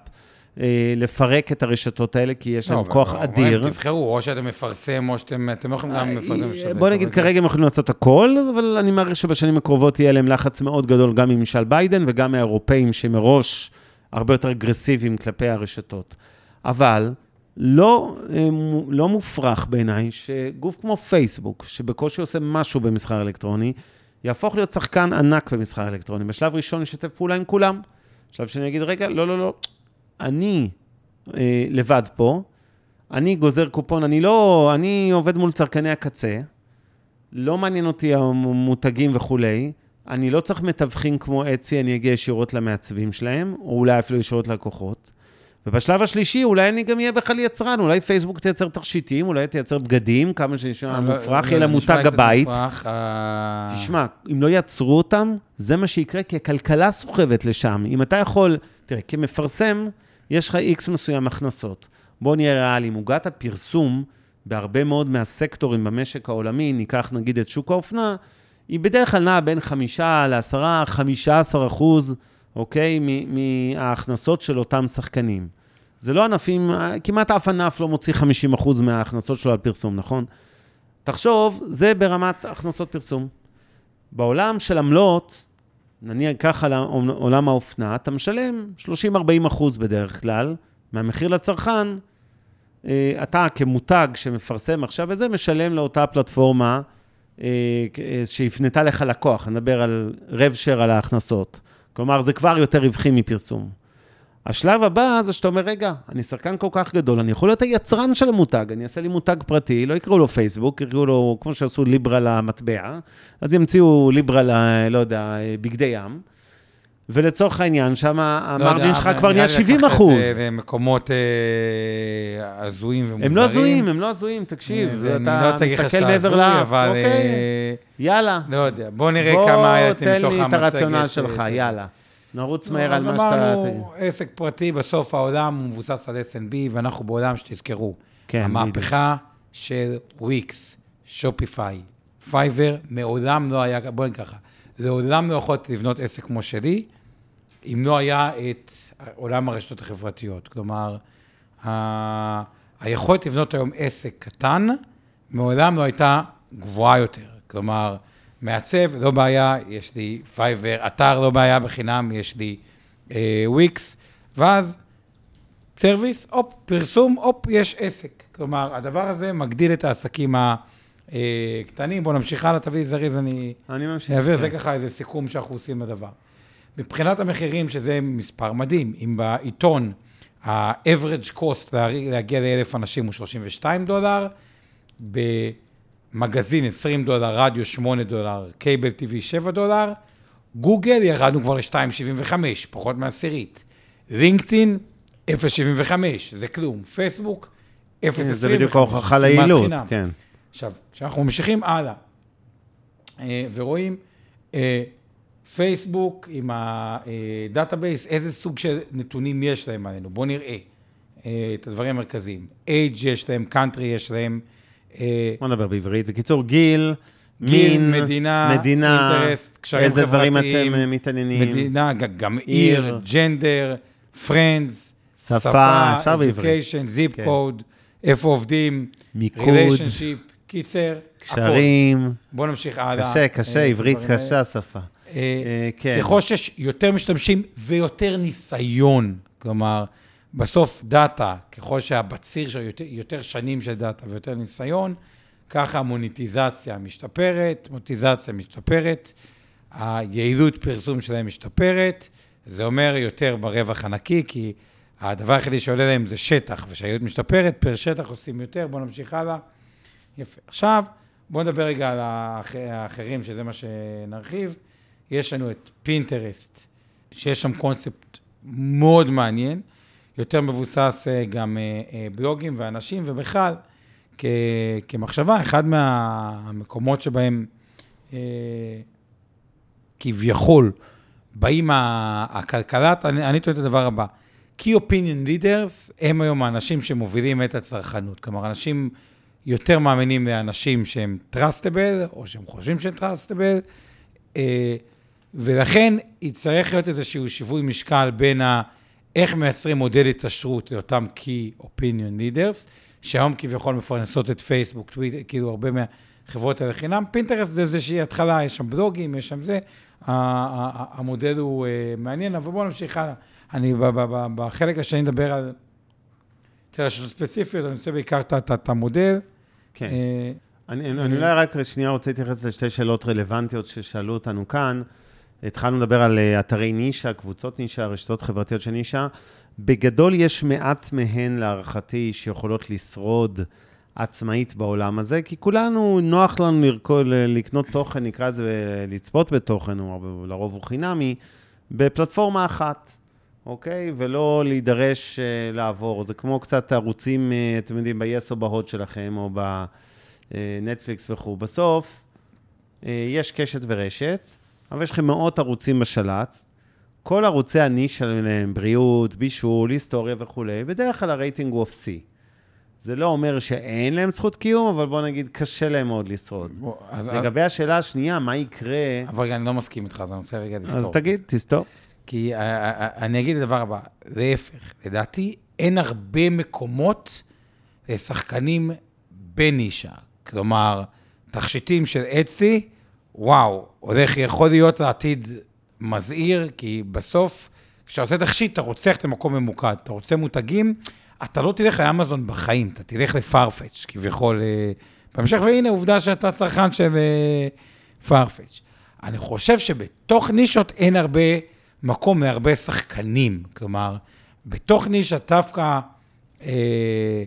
לפרק את הרשתות האלה, כי יש להם לא, כוח אבל אדיר. תבחרו, או שאתם מפרסם, או שאתם אתם לא יכולים גם לפרסם. ולשווק. בוא נגיד, כרגע הם יכולים לעשות הכל, אבל אני מעריך שבשנים הקרובות יהיה להם לחץ מאוד גדול גם מממשל ביידן וגם מהאירופאים שמראש הרבה יותר אגרסיביים כלפי הרשתות. אבל לא, אה, לא מופרך בעיניי שגוף כמו פייסבוק, שבקושי עושה משהו במסחר אלקטרוני, יהפוך להיות שחקן ענק במסחר אלקטרוני. בשלב ראשון ישתף פעולה עם כולם. בשלב שני יגיד, רגע, לא, לא, לא, אני אה, לבד פה, אני גוזר קופון, אני לא, אני עובד מול צרכני הקצה, לא מעניין אותי המותגים וכולי, אני לא צריך מתווכים כמו אצי, אני אגיע ישירות למעצבים שלהם, או אולי אפילו ישירות ללקוחות. ובשלב השלישי, אולי אני גם אהיה בכלל יצרן, אולי פייסבוק תייצר תכשיטים, אולי תייצר בגדים, כמה שנשמע לא- מופרך, לא- יהיה לה נשמע מותג הבית. מופרך, אה, תשמע, אם לא יעצרו אותם, זה מה שיקרה, כי הכלכלה סוחבת לשם. אם אתה יכול, תראה, כמפרסם, יש לך איקס מסוים הכנסות. בוא נהיה ריאליים, עוגת הפרסום בהרבה מאוד מהסקטורים במשק העולמי, ניקח נגיד את שוק האופנה, היא בדרך כלל נעה בין 5 ל-10, 15 אחוז, אוקיי, מההכנסות של אותם שחקנים. זה לא ענפים, כמעט אף ענף לא מוציא 50 אחוז מההכנסות שלו על פרסום, נכון? תחשוב, זה ברמת הכנסות פרסום. בעולם של עמלות, נניח ככה לעולם האופנה, אתה משלם 30-40 אחוז בדרך כלל מהמחיר לצרכן. אה, אתה כמותג שמפרסם עכשיו וזה, משלם לאותה פלטפורמה אה, אה, שהפנתה לך לקוח, אני מדבר על רב שר על ההכנסות. כלומר, זה כבר יותר רווחי מפרסום. השלב הבא זה שאתה אומר, רגע, אני שחקן כל כך גדול, אני יכול להיות היצרן של המותג, אני אעשה לי מותג פרטי, לא יקראו לו פייסבוק, יקראו לו, כמו שעשו ליברה למטבע, אז ימציאו ליברה ל... לא יודע, בגדי ים, ולצורך העניין, שם לא המרג'ין שלך כבר נהיה לי 70 לקחת אחוז. מקומות אה, הזויים ומוזרים. הם לא הזויים, הם לא הזויים, תקשיב, אה, לא אתה לך מסתכל מעבר לאף, אבל... אוקיי, אה, יאללה. לא יודע, בוא נראה כמה היה בוא תן מתוך לי המצגת. את הרציונל שלך, יאללה. נרוץ לא, מהר על אז מה שאתה... אמרנו, עסק פרטי, בסוף העולם הוא מבוסס על S&B, ואנחנו בעולם שתזכרו. כן, המהפכה של Wix, Shopify, Fiverr, מעולם לא היה, בוא נגיד ככה, לעולם לא יכולתי לבנות עסק כמו שלי, אם לא היה את עולם הרשתות החברתיות. כלומר, ה... היכולת לבנות היום עסק קטן, מעולם לא הייתה גבוהה יותר. כלומר, מעצב, לא בעיה, יש לי Fiverr, אתר, לא בעיה בחינם, יש לי אה, וויקס, ואז service, הופ, פרסום, הופ, יש עסק. כלומר, הדבר הזה מגדיל את העסקים הקטנים. בואו נמשיך הלאה, תביא זריז, אני אני ממשיך. אעביר, זה כן. ככה איזה סיכום שאנחנו עושים לדבר. מבחינת המחירים, שזה מספר מדהים, אם בעיתון ה-average cost להגיע לאלף אנשים הוא 32 דולר, במגזין 20 דולר, רדיו 8 דולר, cable TV 7 דולר, גוגל ירדנו כבר ל-2.75, פחות מעשירית. LinkedIn, 0.75, זה כלום. פייסבוק, 0.25. זה בדיוק ההוכחה ליעילות. כן. עכשיו, כשאנחנו ממשיכים הלאה, אה, ורואים אה, פייסבוק עם ה-database, איזה סוג של נתונים יש להם עלינו. בואו נראה אה, את הדברים המרכזיים. age יש להם, קאנטרי יש להם, בוא נדבר בעברית. בקיצור, גיל, גיל, מין, מדינה, מדינה, interest, קשרים איזה דברים חברתיים, אתם אה, מתעניינים. מדינה, גם עיר. עיר, gender, friends, שפה, אפשר בעברית. education, zip כן. code, איפה עובדים, מיקוד, relationship, קיצר, הכל. קשרים. בואו נמשיך הלאה. קשה, קשה, אה, עברית דברים קשה השפה. אה, אה, כן. ככל שיש יותר משתמשים ויותר ניסיון, כלומר, בסוף דאטה, ככל שהבציר של יותר, יותר שנים של דאטה ויותר ניסיון, ככה המוניטיזציה משתפרת, מוניטיזציה משתפרת, היעילות פרסום שלהם משתפרת, זה אומר יותר ברווח הנקי, כי הדבר היחידי שעולה להם זה שטח, וכשהיעילות משתפרת, פר שטח עושים יותר, בואו נמשיך הלאה. יפה. עכשיו, בואו נדבר רגע על האח- האחרים, שזה מה שנרחיב. יש לנו את פינטרסט, שיש שם קונספט מאוד מעניין, יותר מבוסס אה, גם אה, אה, בלוגים ואנשים, ובכלל, כ, כמחשבה, אחד מהמקומות שבהם כביכול באים ה- הכלכלה, אני, אני טוען את הדבר הבא, Key Opinion Leaders הם היום האנשים שמובילים את הצרכנות. כלומר, אנשים יותר מאמינים לאנשים שהם trustable, או שהם חושבים שהם trustable, ולכן יצטרך להיות איזשהו שיווי משקל בין ה... איך מייצרים מודל התעשרות לאותם Key Opinion Leaders, שהיום כביכול מפרנסות את פייסבוק, טוויטר, כאילו הרבה מהחברות האלה חינם. פינטרסט זה איזושהי התחלה, יש שם בלוגים, יש שם זה. המודל הוא אה, מעניין, אבל בואו נמשיך הלאה. אני בחלק השני נדבר על יותר רשתות ספציפיות, אני רוצה בעיקר את- המודל. כן. אה, אני, אני אולי רק שנייה רוצה להתייחס לשתי שאלות רלוונטיות ששאלו אותנו כאן. התחלנו לדבר על אה, אתרי נישה, קבוצות נישה, רשתות חברתיות של נישה. בגדול יש מעט מהן, להערכתי, שיכולות לשרוד עצמאית בעולם הזה, כי כולנו, נוח לנו לרכול, לקנות תוכן, נקרא לזה, לצפות בתוכן, הוא לרוב הוא חינמי, בפלטפורמה אחת, אוקיי? ולא להידרש uh, לעבור. זה כמו קצת ערוצים, uh, אתם יודעים, ב-yes או בהוד שלכם, או בנטפליקס וכו'. בסוף, uh, יש קשת ורשת, אבל יש לכם מאות ערוצים בשלט. כל ערוצי הנישה להם, בריאות, בישול, היסטוריה וכולי, בדרך כלל הרייטינג הוא אפסי. זה לא אומר שאין להם זכות קיום, אבל בוא נגיד, קשה להם מאוד לשרוד. בוא, אז, לגבי השאלה השנייה, מה יקרה, אבל אני לא מסכים איתך, אז אני רוצה רגע לזכור. אז תגיד, תסתור. כי אה, אה, אני אגיד את הדבר הבא, להפך, לדעתי אין הרבה מקומות לשחקנים בנישה. כלומר, תכשיטים של אצי, וואו, הולך, יכול להיות לעתיד מזהיר, כי בסוף, כשאתה עושה תכשיט, אתה רוצה ללכת למקום ממוקד. אתה רוצה מותגים, אתה לא תלך לאמזון בחיים, אתה תלך לפארפץ', כביכול, אה, בהמשך, והנה, עובדה שאתה צרכן של אה, פארפץ'. אני חושב שבתוך נישות אין הרבה מקום להרבה שחקנים. כלומר, בתוך נישה דווקא אה,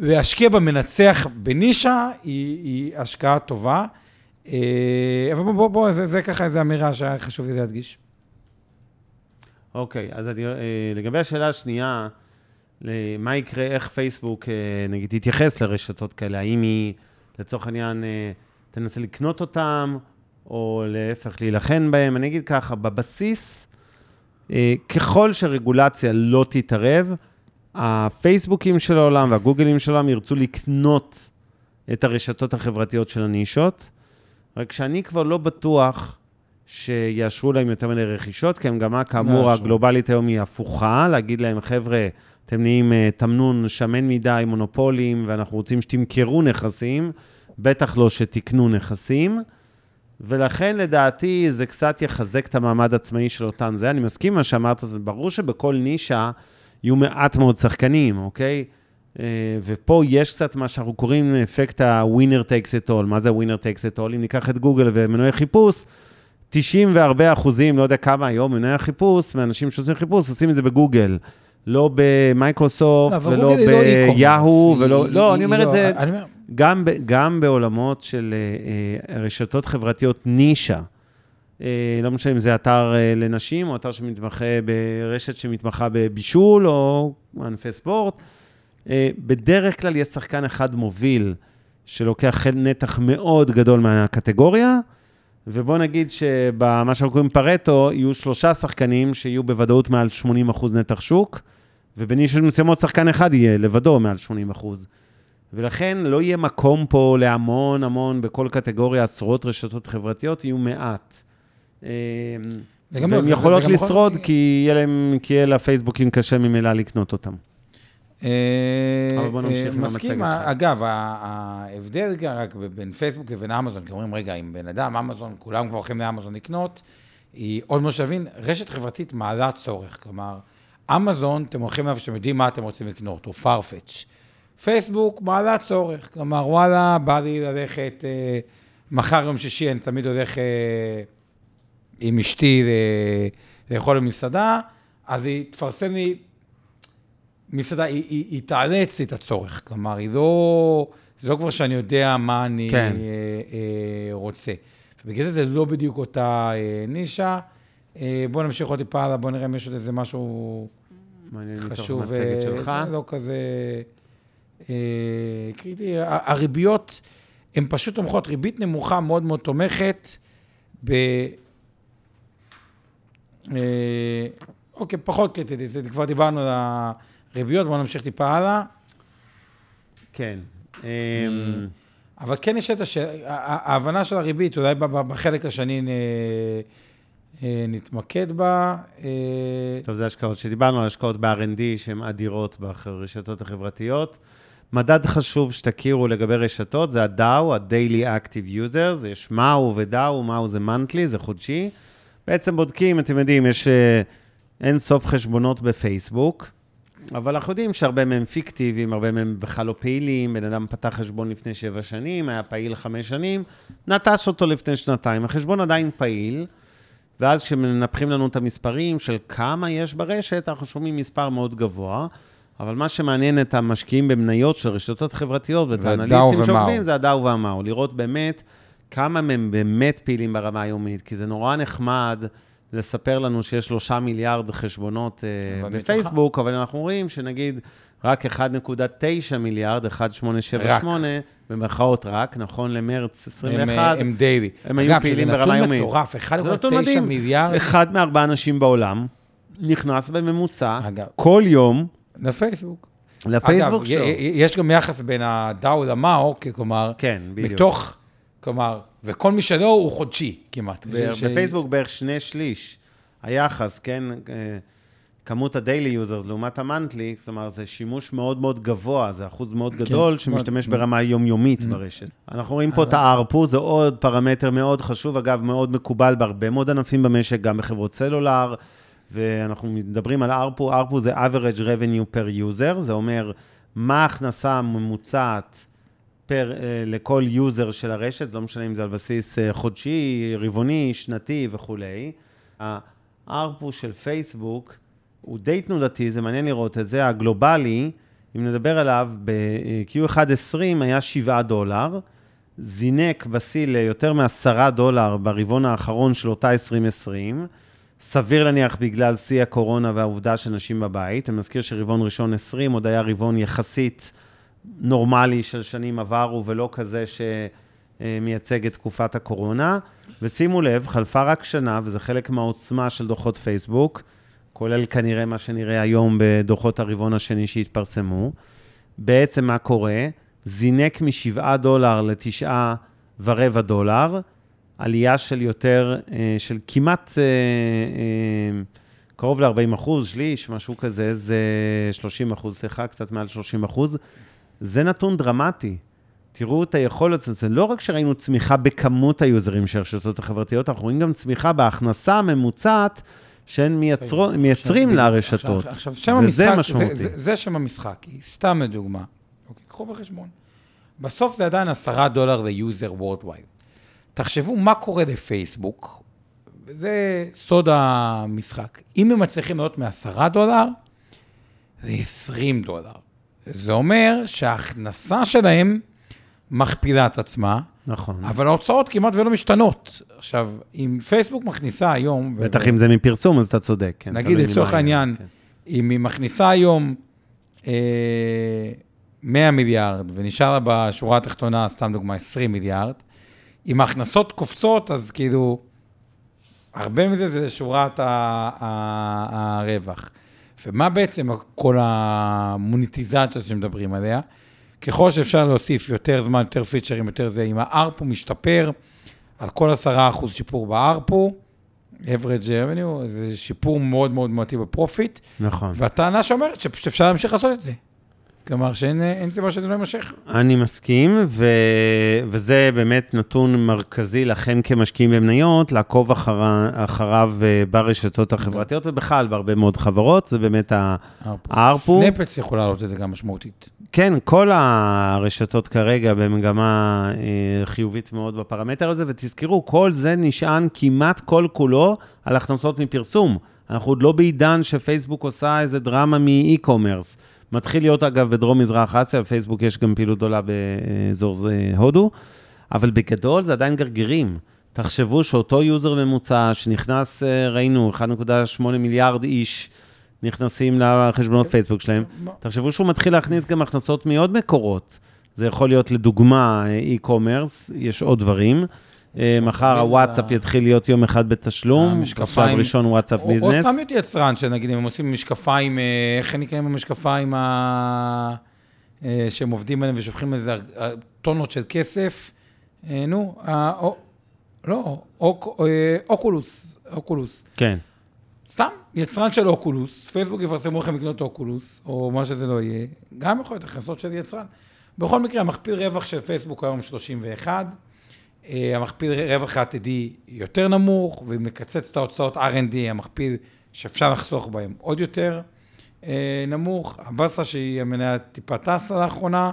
להשקיע במנצח בנישה היא, היא השקעה טובה. אה, אבל בוא, בוא, בוא זה, זה ככה איזו אמירה שהיה חשוב לי להדגיש. אוקיי, אז אני, אה, לגבי השאלה השנייה, מה יקרה, איך פייסבוק, אה, נגיד, תתייחס לרשתות כאלה? האם היא, לצורך העניין, תנסה לקנות אותם, או להפך, להילחם בהם? אני אגיד ככה, בבסיס, ככל שרגולציה לא תתערב, הפייסבוקים של העולם והגוגלים של העולם ירצו לקנות את הרשתות החברתיות של הנישות, רק שאני כבר לא בטוח שיאשרו להם יותר מדי רכישות, כי המגמה, כאמור, יאשרו. הגלובלית היום היא הפוכה, להגיד להם, חבר'ה, אתם נהיים אה, תמנון שמן מדי, מונופולים, ואנחנו רוצים שתמכרו נכסים, בטח לא שתקנו נכסים. ולכן, לדעתי, זה קצת יחזק את המעמד העצמאי של אותם זה. אני מסכים עם מה שאמרת, זה ברור שבכל נישה יהיו מעט מאוד שחקנים, אוקיי? אה, ופה יש קצת מה שאנחנו קוראים אפקט ה-winner takes it all. מה זה ה-winner takes it all? אם ניקח את גוגל ומנועי חיפוש, 90 והרבה אחוזים, לא יודע כמה היום, מנועי החיפוש, מאנשים שעושים חיפוש, עושים את זה בגוגל. לא במייקרוסופט, לא, ולא לא ביהו, היא- ולא... היא- לא, היא- אני אומר את לא- זה... אני גם, גם בעולמות של אה, אה, רשתות חברתיות נישה, אה, לא משנה אם זה אתר אה, לנשים, או אתר שמתמחה ברשת שמתמחה בבישול, או ענפי ספורט, אה, בדרך כלל יש שחקן אחד מוביל, שלוקח נתח מאוד גדול מהקטגוריה, ובוא נגיד שבמה שאנחנו קוראים פרטו, יהיו שלושה שחקנים שיהיו בוודאות מעל 80% נתח שוק, ובנישות מסוימות שחקן אחד יהיה לבדו מעל 80%. ולכן לא יהיה מקום פה להמון המון, בכל קטגוריה, עשרות רשתות חברתיות, יהיו מעט. אה, לא- והן זה- יכולות יכול- לשרוד, כי יהיה לפייסבוקים קשה ממילא לקנות אותם. אה, אבל בוא נמשיך אה, עם המצגת שלך. אגב, ההבדל רק בין פייסבוק לבין אמזון, כי אומרים, רגע, אם בן אדם, אמזון, כולם כבר הולכים לאמזון לקנות, היא עוד מה שתבין, רשת חברתית מעלה צורך. כלומר, אמזון, אתם הולכים אליו שאתם יודעים מה אתם רוצים לקנות, או farfetch. פייסבוק מעלה צורך. כלומר, וואלה, בא לי ללכת, אה, מחר יום שישי, אני תמיד הולך אה, עם אשתי ל- לאכול במסעדה, אז היא תפרסם לי מסעדה, היא, היא, היא תעלה אצלי את הצורך. כלומר, היא לא... זה לא כבר שאני יודע מה אני כן. אה, אה, רוצה. ובגלל זה זה לא בדיוק אותה אה, נישה. אה, בואו נמשיך עוד טיפה הלאה, בואו נראה אם יש עוד איזה משהו... מעניין חשוב, המצגת אה, שלך. זה לא כזה אה, קריטי. ה- הריביות הן פשוט תומכות, ריבית נמוכה מאוד מאוד תומכת ב... אה, אוקיי, פחות קריטי, זה כבר דיברנו על הריביות, בואו נמשיך טיפה הלאה. כן. אמ, אבל כן יש את השאלה, ההבנה של הריבית, אולי בחלק השני אה, נתמקד בה. אה, טוב, זה השקעות שדיברנו השקעות ב-R&D שהן אדירות ברשתות החברתיות. מדד חשוב שתכירו לגבי רשתות, זה ה-DAO, ה-Daily Active Users, יש MAU ו-DAO, MAU זה monthly, זה חודשי. בעצם בודקים, אתם יודעים, יש אה, אין סוף חשבונות בפייסבוק, אבל אנחנו יודעים שהרבה מהם פיקטיביים, הרבה מהם בכלל לא פעילים, בן אדם פתח חשבון לפני שבע שנים, היה פעיל חמש שנים, נטש אותו לפני שנתיים, החשבון עדיין פעיל, ואז כשמנפחים לנו את המספרים של כמה יש ברשת, אנחנו שומעים מספר מאוד גבוה, אבל מה שמעניין את המשקיעים במניות של רשתות חברתיות ואת האנליסטים שעובדים. זה הדאו והמאו, לראות באמת כמה מהם באמת פעילים ברמה היומית, כי זה נורא נחמד לספר לנו שיש שלושה מיליארד חשבונות אבל בפייסבוק, אבל אנחנו רואים שנגיד רק 1.9 מיליארד, 1878, במרכאות רק, נכון למרץ הם, 21, אה, הם דיילי. הם היו פעילים ברמה אגב, יומית. שזה נתון מטורף, זה נתון 1.9 מדהים. מיליארד אחד מארבעה אנשים בעולם נכנס בממוצע אגב. כל יום לפייסבוק. לפייסבוק אגב, שלו. יש גם יחס בין הדאו למאו, כלומר, כן, בדיוק. מתוך, כלומר, וכל מי שלא הוא חודשי כמעט. ש- בפייסבוק בערך שני שליש היחס, כן, אה, כמות ה-daily users לעומת ה-monthly, כלומר, זה שימוש מאוד מאוד גבוה, זה אחוז מאוד גדול שמשתמש מאוד. ברמה יומיומית ברשת. אנחנו רואים פה את ה-ARPU, זה עוד פרמטר מאוד חשוב, אגב, מאוד מקובל בהרבה מאוד ענפים במשק, גם בחברות סלולר, ואנחנו מדברים על ARPU, ARPU זה average revenue per user, זה אומר מה ההכנסה הממוצעת per, אה, לכל user של הרשת, לא משנה אם זה על בסיס אה, חודשי, רבעוני, שנתי וכולי. ה-ARPU של פייסבוק הוא די תנודתי, זה מעניין לראות את זה, הגלובלי, אם נדבר עליו, ב-Q1-20 היה 7 דולר, זינק בשיא ליותר מ-10 דולר ברבעון האחרון של אותה 2020, סביר להניח בגלל שיא הקורונה והעובדה שאנשים בבית. אני מזכיר שרבעון ראשון 20 עוד היה רבעון יחסית נורמלי של שנים עברו, ולא כזה שמייצג את תקופת הקורונה. ושימו לב, חלפה רק שנה, וזה חלק מהעוצמה של דוחות פייסבוק, כולל כנראה מה שנראה היום בדוחות הרבעון השני שהתפרסמו. בעצם מה קורה? זינק מ-7 דולר ל-9 ורבע דולר, עלייה של יותר, אה, של כמעט אה, אה, קרוב ל-40 אחוז, שליש, משהו כזה, זה 30 אחוז, סליחה, קצת מעל 30 אחוז. זה נתון דרמטי. תראו את היכולת, זה לא רק שראינו צמיחה בכמות היוזרים של הרשתות החברתיות, אנחנו רואים גם צמיחה בהכנסה הממוצעת שהן מייצרו, מייצרים עכשיו, לרשתות. עכשיו, עכשיו שם וזה המשחק, משמעותי. זה, זה, זה שם המשחק, סתם לדוגמה. אוקיי, קחו בחשבון. בסוף זה עדיין עשרה דולר ל user worldwide. תחשבו מה קורה לפייסבוק, וזה סוד המשחק. אם הם מצליחים לעלות מעשרה דולר, זה 20 דולר. זה אומר שההכנסה שלהם מכפילה את עצמה, נכון. אבל ההוצאות כמעט ולא משתנות. עכשיו, אם פייסבוק מכניסה היום... ו- בטח אם זה מפרסום, אז אתה צודק. כן, נגיד לצורך העניין, כן. אם היא מכניסה היום אה, 100 מיליארד ונשאר לה בשורה התחתונה, סתם דוגמה, 20 מיליארד, אם ההכנסות קופצות, אז כאילו, הרבה מזה זה שורת הרווח. ומה בעצם כל המוניטיזציה שמדברים עליה? ככל שאפשר להוסיף יותר זמן, יותר פיצ'רים, יותר זה, אם הארפו משתפר, על כל 10% שיפור בארפו, average revenue, זה שיפור מאוד מאוד מהותי בפרופיט, נכון. והטענה שאומרת שפשוט אפשר להמשיך לעשות את זה. כלומר, שאין אין סיבה שזה לא יימשך. אני מסכים, ו... וזה באמת נתון מרכזי לכם כמשקיעים במניות, לעקוב אחר... אחריו אה, ברשתות החברתיות ובכלל בהרבה מאוד חברות, זה באמת. ה ARPU. סנאפלס יכול לעלות את זה גם משמעותית. כן, כל הרשתות כרגע במגמה אה, חיובית מאוד בפרמטר הזה, ותזכרו, כל זה נשען כמעט כל כולו על הכנסות מפרסום. אנחנו עוד לא בעידן שפייסבוק עושה איזה דרמה מ e-commerce. מתחיל להיות, אגב, בדרום-מזרח אסיה, בפייסבוק יש גם פעילות גדולה באזור זה הודו, אבל בגדול זה עדיין גרגירים. תחשבו שאותו user ממוצע שנכנס, אה, ראינו, 1.8 מיליארד איש נכנסים לחשבונות כן. פייסבוק שלהם. מה- תחשבו שהוא מתחיל להכניס גם הכנסות מעוד מקורות. זה יכול להיות לדוגמה e-commerce, יש עוד דברים. אה, מחר הוואטסאפ יתחיל להיות יום אחד בתשלום, בשלב ראשון וואטסאפ או- או ביזנס. סתם להיות יצרן, שנגיד אם הם עושים משקפיים, אה, איך הם נקראים המשקפיים. אה, שהם עובדים עליהם ושופכים על זה אה, טונות של כסף. נו, לא, אוק- אוקולוס, אוקולוס. כן. סתם, יצרן של אוקולוס, פייסבוק יפרסמו לכם לקנות אוקולוס, או מה שזה לא יהיה, גם יכול להיות הכנסות של יצרן. בכל מקרה, המכפיל רווח של פייסבוק היום 31, אה, המכפיל רווח העתידי יותר נמוך, ואם נקצץ את ההוצאות R&D, המכפיל שאפשר לחסוך בהם עוד יותר אה, נמוך. הבאסה שהיא המניה טיפה טסה לאחרונה,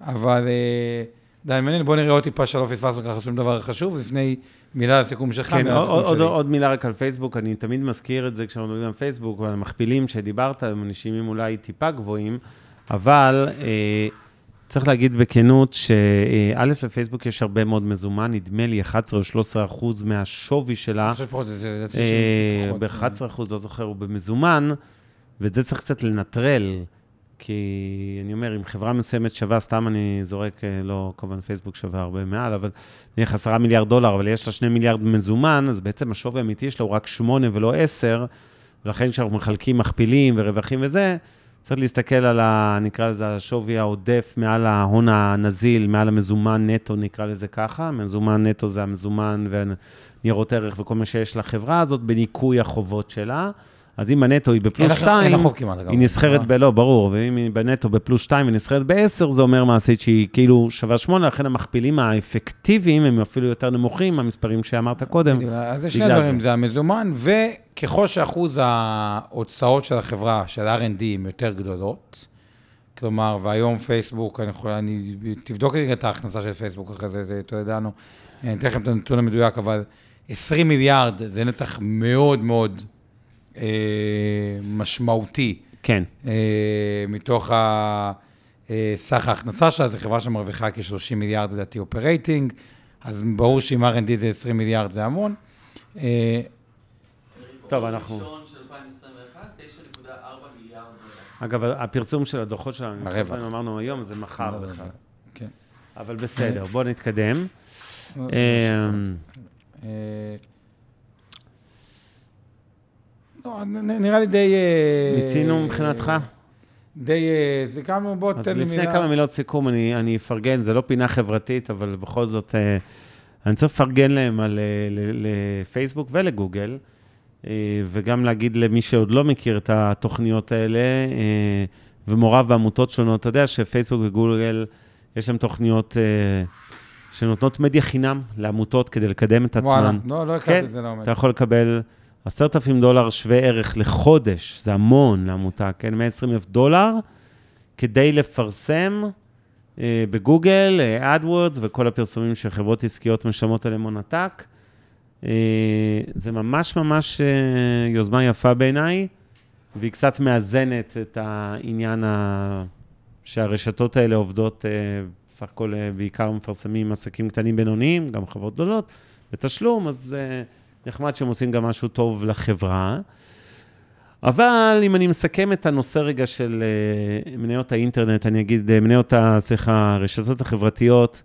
אבל אה, די מעניין, בוא נראה עוד טיפה שלא פספסנו ככה שום דבר חשוב, לפני מילה לסיכום שלך, כן, עוד, עוד, שלי. עוד מילה רק על פייסבוק, אני תמיד מזכיר את זה כשאנחנו מדברים על פייסבוק, ועל המכפילים שדיברת, הם נשימים אולי טיפה גבוהים, אבל אה, צריך להגיד בכנות שא', לפייסבוק יש הרבה מאוד מזומן, נדמה לי 11 או 13 אחוז מהשווי שלה, אני חושב שפחות, זה- אה, פחות, ב-11 אחוז, לא זוכר, הוא במזומן, ואת זה צריך קצת לנטרל, כי אני אומר, אם חברה מסוימת שווה, סתם אני זורק, אה, לא, כמובן פייסבוק שווה הרבה מעל, אבל נניח 10 מיליארד דולר, אבל יש לה 2 מיליארד מזומן, אז בעצם השווי האמיתי שלה הוא רק 8 ולא 10, ולכן כשאנחנו מחלקים מכפילים ורווחים וזה, צריך להסתכל על ה... נקרא לזה השווי העודף מעל ההון הנזיל, מעל המזומן נטו, נקרא לזה ככה. מזומן נטו זה המזומן וניירות ערך וכל מה שיש לחברה הזאת, בניכוי החובות שלה. אז אם הנטו היא בפלוס לך- 2, אין לה חוב כמעט, אגב. היא נסחרת ב... לא, ברור, ואם היא בנטו בפלוס 2 ונסחרת ב-10, זה אומר מעשית שהיא כאילו שווה 8, לכן המכפילים האפקטיביים הם אפילו יותר נמוכים מהמספרים שאמרת קודם. אז זה שני דברים, זה. המזומן, וככל שאחוז ההוצאות של החברה, של R&D, הן יותר גדולות, כלומר, והיום פייסבוק, אני יכול, אני, תבדוק את ההכנסה של פייסבוק אחרי זה, זה תודענו, אני אתן לכם את הנתון המדויק, אבל 20 מיליארד זה נתח מאוד מאוד אה, משמעותי כן. אה, מתוך ה- אה, סך ההכנסה שלה, זו חברה שמרוויחה כ-30 מיליארד לדעתי operating, אז ברור שאם R&D זה 20 מיליארד זה המון. אה, טוב, אנחנו... ראשון של 2021, 9.4 מיליארד דולר. אגב, הפרסום של הדוחות שלנו, אני הרווח. חושב אמרנו היום, זה מחר בכלל. כן. אבל בסדר, בואו נתקדם. לא, נראה לי די... אה, מיצינו מבחינתך? די... אה, סיכמנו, בוא אז תן לי לפני מילה. כמה מילות סיכום, אני אני אפרגן, זה לא פינה חברתית, אבל בכל זאת, אה, אני צריך לפרגן להם על לפייסבוק ולגוגל, וגם להגיד למי שעוד לא מכיר את התוכניות האלה, ומעורב בעמותות שונות, אתה יודע שפייסבוק וגוגל, יש להם תוכניות שנותנות מדיה חינם לעמותות כדי לקדם את וואלה, עצמן. לא, לא כן, הכרתי את זה לעומד. אתה יכול לקבל עשרת אלפים דולר שווה ערך לחודש, זה המון לעמותה, כן? 120 אלף דולר, כדי לפרסם אה, בגוגל, אה, AdWords וכל הפרסומים שחברות עסקיות משלמות עליהם הון עתק. אה, זה ממש ממש אה, יוזמה יפה בעיניי, והיא קצת מאזנת את העניין ה... שהרשתות האלה עובדות, אה, בסך הכל אה, בעיקר מפרסמים עסקים קטנים בינוניים, גם חברות גדולות, בתשלום, אז אה, נחמד שהם עושים גם משהו טוב לחברה. אבל אם אני מסכם את הנושא רגע של אה, מניות האינטרנט, אני אגיד, אה, מניות, ה- סליחה, הרשתות החברתיות,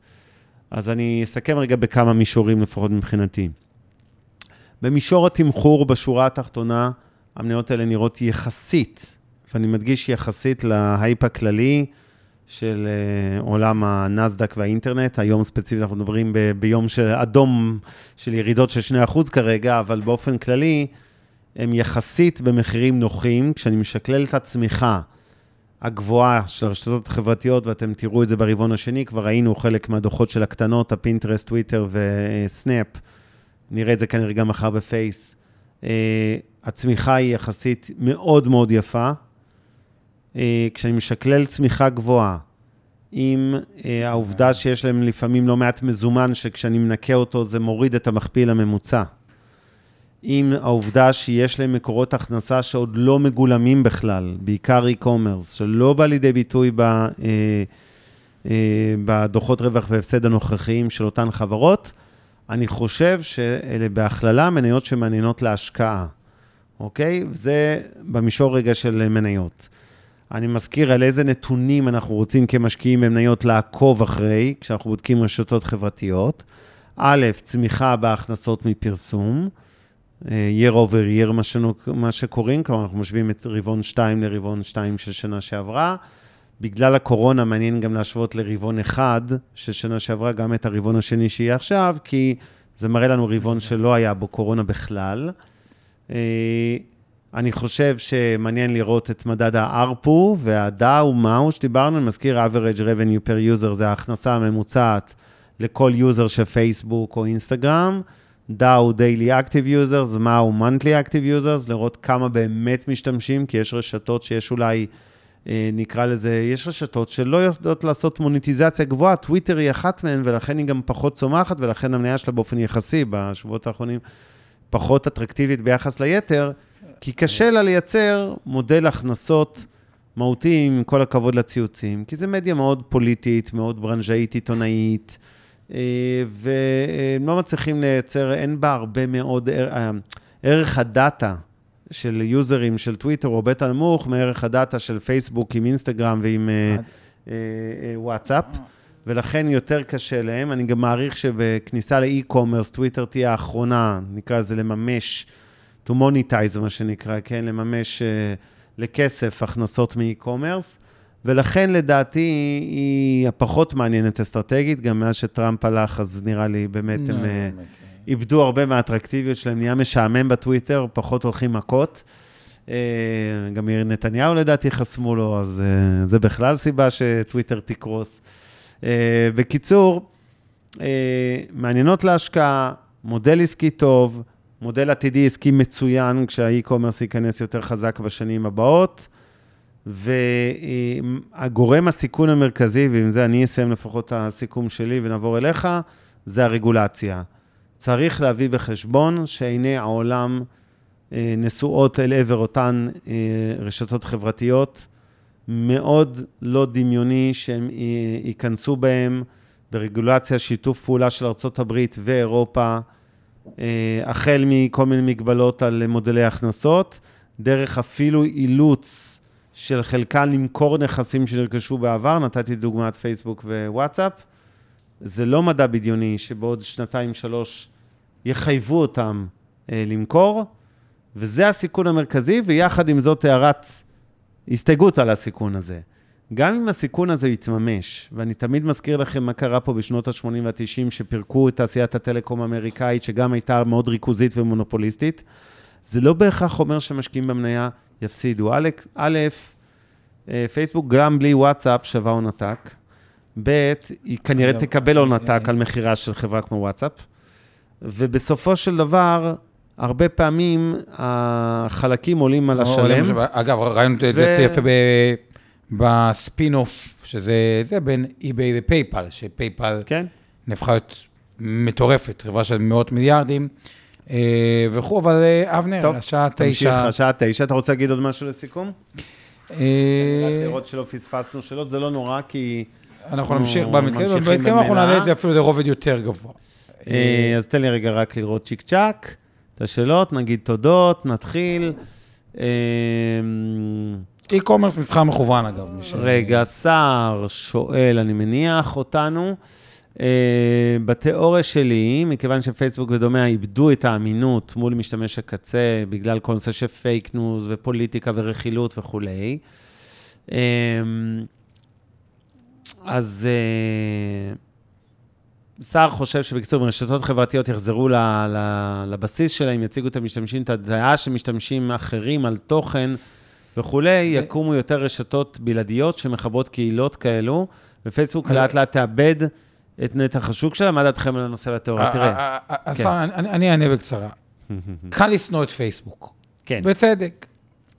אז אני אסכם רגע בכמה מישורים לפחות מבחינתי. במישור התמחור, בשורה התחתונה, המניות האלה נראות יחסית, ואני מדגיש יחסית להייפ הכללי של אה, עולם הנאסד"ק והאינטרנט. היום ספציפית אנחנו מדברים ב- ביום של אדום של ירידות של 2% כרגע, אבל באופן כללי, הם יחסית במחירים נוחים. כשאני משקלל את הצמיחה הגבוהה של הרשתות החברתיות, ואתם תראו את זה ברבעון השני, כבר ראינו חלק מהדוחות של הקטנות, הפינטרסט, טוויטר וסנאפ, נראה את זה כנראה גם מחר בפייס. אה, הצמיחה היא יחסית מאוד מאוד יפה. אה, כשאני משקלל צמיחה גבוהה, עם אה, העובדה שיש להם לפעמים לא מעט מזומן, שכשאני מנקה אותו זה מוריד את המכפיל הממוצע. עם העובדה שיש להם מקורות הכנסה שעוד לא מגולמים בכלל, בעיקר e-commerce, שלא בא לידי ביטוי ב, אה, אה, בדוחות רווח והפסד הנוכחיים של אותן חברות, אני חושב שאלה בהכללה מניות שמעניינות להשקעה. אוקיי? זה במישור רגע של מניות. אני מזכיר על איזה נתונים אנחנו רוצים כמשקיעים במניות לעקוב אחרי, כשאנחנו בודקים רשתות חברתיות. א', צמיחה בהכנסות מפרסום, אה, year over year, מה, שנו, מה שקוראים, כלומר, אנחנו משווים את רבעון 2 לרבעון 2 של שנה שעברה. בגלל הקורונה מעניין גם להשוות לרבעון 1 של שנה שעברה, גם את הרבעון השני שיהיה עכשיו, כי זה מראה לנו רבעון שלא היה בו קורונה בכלל. אני חושב שמעניין לראות את מדד ה-ARPU וה-DAO, מהו שדיברנו, אני מזכיר, average revenue per user זה ההכנסה הממוצעת לכל יוזר של פייסבוק או אינסטגרם. DAO, Daily Active Users, מהו monthly Active Users, לראות כמה באמת משתמשים, כי יש רשתות שיש אולי, אה, נקרא לזה, יש רשתות שלא יודעות לעשות מוניטיזציה גבוהה, טוויטר היא אחת מהן, ולכן היא גם פחות צומחת, ולכן המניה שלה באופן יחסי בשבועות האחרונים פחות אטרקטיבית ביחס ליתר, כי קשה לה לייצר מודל הכנסות מהותי, עם כל הכבוד לציוצים, כי זו מדיה מאוד פוליטית, מאוד ברנז'אית, עיתונאית, אה, והם לא מצליחים לייצר, אין בה הרבה מאוד, אה, ערך הדאטה של יוזרים של טוויטר הוא הרבה יותר נמוך מערך הדאטה של פייסבוק עם אינסטגרם ועם אה, וואטסאפ, ולכן יותר קשה להם. אני גם מעריך שבכניסה ל e-commerce, טוויטר תהיה האחרונה, נקרא לזה לממש, to monetize, מה שנקרא, כן? לממש לכסף הכנסות מ e-commerce. ולכן לדעתי היא הפחות מעניינת אסטרטגית, גם מאז שטראמפ הלך, אז נראה לי באמת הם אה, איבדו הרבה מהאטרקטיביות שלהם, נהיה משעמם בטוויטר, פחות הולכים מכות. אה, גם יאיר נתניהו לדעתי חסמו לו, אז אה, זה בכלל סיבה שטוויטר תקרוס. בקיצור, מעניינות להשקעה, מודל עסקי טוב, מודל עתידי עסקי מצוין, כשהאי-קומרס ייכנס יותר חזק בשנים הבאות. והגורם הסיכון המרכזי, ועם זה אני אסיים לפחות את הסיכום שלי ונעבור אליך, זה הרגולציה. צריך להביא בחשבון שעיני העולם אה, נשואות אל עבר אותן אה, רשתות חברתיות. מאוד לא דמיוני שהם אה, ייכנסו בהם ברגולציה, שיתוף פעולה של ארה"ב ואירופה, החל מכל מיני מגבלות על מודלי הכנסות, דרך אפילו אילוץ של חלקן למכור נכסים שנרכשו בעבר, נתתי דוגמת פייסבוק ווואטסאפ. זה לא מדע בדיוני שבעוד שנתיים, שלוש יחייבו אותם אה, למכור, וזה הסיכון המרכזי, ויחד עם זאת הערת הסתייגות על הסיכון הזה. גם אם הסיכון הזה יתממש, ואני תמיד מזכיר לכם מה קרה פה בשנות ה-80 וה-90, שפירקו את תעשיית הטלקום האמריקאית, שגם הייתה מאוד ריכוזית ומונופוליסטית, זה לא בהכרח אומר שמשקיעים במניה יפסידו. א', אה, פייסבוק גם בלי וואטסאפ שווה הון עתק. ב', היא כנראה תקבל הון עתק על מכירה של חברה כמו וואטסאפ. ובסופו של דבר, הרבה פעמים החלקים עולים על השלם. אגב, זה יפה בספין אוף, שזה זה בין eBay ל PayPal, ש PayPal כן. נהפכה להיות מטורפת, חברה של מאות מיליארדים. אה, וכו', אבל אה, אבנר, השעה תשע. תמשיך, השעה תשע. אתה רוצה להגיד עוד משהו לסיכום? רק לראות שלא פספסנו שאלות, זה לא נורא, כי... אנחנו נמשיך במקרים, במקרים אנחנו נעלה את זה אפילו לרובד יותר גבוה. אה, אז תן לי רגע רק לראות צ'יק צ'אק, את השאלות, נגיד תודות, נתחיל. e-commerce מסחר מקוון, אגב. רגע, סער שואל, אני מניח, אותנו. אה, בתיאוריה שלי, מכיוון שפייסבוק ודומיה איבדו את האמינות מול משתמש הקצה, בגלל כל נושא של פייק ניוז ופוליטיקה ורכילות וכולי, אה, אז אה, סער חושב שבקיצור, רשתות חברתיות יחזרו לבסיס שלהם, יציגו את המשתמשים, את הדעה של משתמשים אחרים על תוכן וכולי, זה... יקומו יותר רשתות בלעדיות שמחברות קהילות כאלו, ופייסבוק לאט לאט תאבד. את נתח השוק שלה, מה דעתכם על הנושא והתיאוריה? אה, תראה. אה, אה, כן. אני אענה בקצרה. קל לשנוא את פייסבוק. כן. בצדק.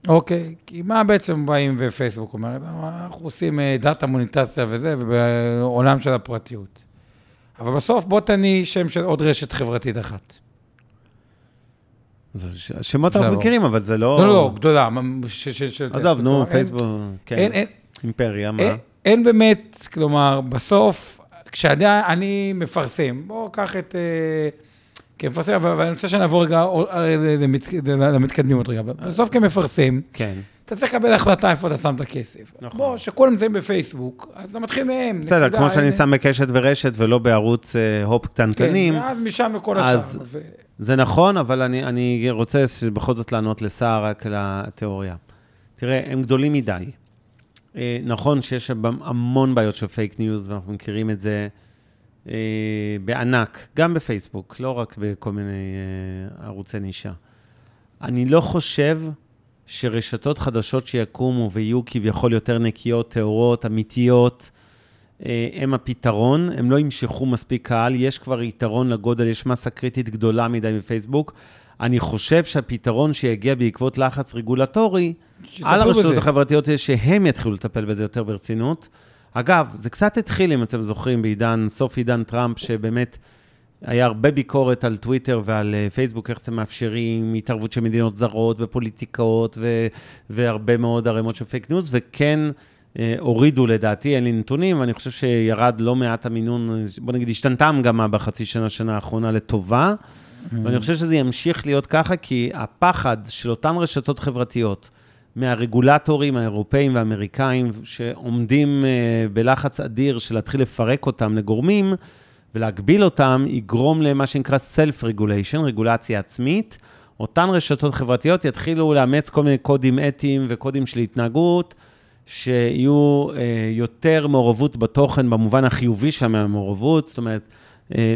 אוקיי, כי מה בעצם באים ופייסבוק אומרת? אנחנו עושים דאטה מוניטציה וזה, ובעולם של הפרטיות. אבל בסוף בוא תני שם של עוד רשת חברתית אחת. שמות אנחנו מכירים, אבל זה לא... לא, לא, גדולה. עזוב, נו, פייסבוק, כן. אימפריה, מה? אין באמת, כלומר, בסוף כשאני מפרסם, בואו קח את, אה, כמפרסם, אבל אבל אני רוצה שנעבור רגע אה, למת- למתקדמים עוד רגע. בסוף כמפרסם, כן. אתה צריך לקבל החלטה איפה אתה שם את הכסף. נכון. בוא, שכולם נמצאים בפייסבוק, אז אתה מתחיל מהם. בסדר, נקודה, כמו שאני. שם בקשת ורשת ולא בערוץ אה, הופ קטנטנים, כן, ואז משם לכל השאר. זה נכון, אבל אני, אני רוצה בכל זאת לענות לסער רק על התיאוריה. תראה, הם גדולים מדי. אה, נכון שיש המון בעיות של פייק ניוז, ואנחנו מכירים את זה אה, בענק, גם בפייסבוק, לא רק בכל מיני אה, ערוצי נישה. אני לא חושב שרשתות חדשות שיקומו ויהיו כביכול יותר נקיות, טהורות, אמיתיות, הם הפתרון, הם לא ימשכו מספיק קהל, יש כבר יתרון לגודל, יש מסה קריטית גדולה מדי בפייסבוק. אני חושב שהפתרון שיגיע בעקבות לחץ רגולטורי, על הרשתות. החברתיות, שהם יתחילו לטפל בזה יותר ברצינות. אגב, זה קצת התחיל, אם אתם זוכרים, בעידן, סוף עידן טראמפ, שבאמת היה הרבה ביקורת על טוויטר ועל אה, פייסבוק, איך אתם מאפשרים התערבות של מדינות זרות בפוליטיקאות, ו- והרבה מאוד ערימות של פייק ניוז, וכן אה, הורידו לדעתי, אין לי נתונים, ואני חושב שירד לא מעט המינון, אה, בוא נגיד, השתנתה המגמה בחצי שנה, שנה האחרונה לטובה, ואני חושב שזה ימשיך להיות ככה, כי הפחד של אותן רשתות חברתיות, מהרגולטורים האירופאים והאמריקאים, שעומדים אה, בלחץ אדיר של להתחיל לפרק אותם לגורמים ולהגביל אותם, יגרום למה שנקרא Self-Regulation, רגולציה עצמית. אותן רשתות חברתיות יתחילו לאמץ כל מיני קודים אתיים וקודים של התנהגות, שיהיו אה, יותר מעורבות בתוכן במובן החיובי שם מהמעורבות, זאת אומרת, אה,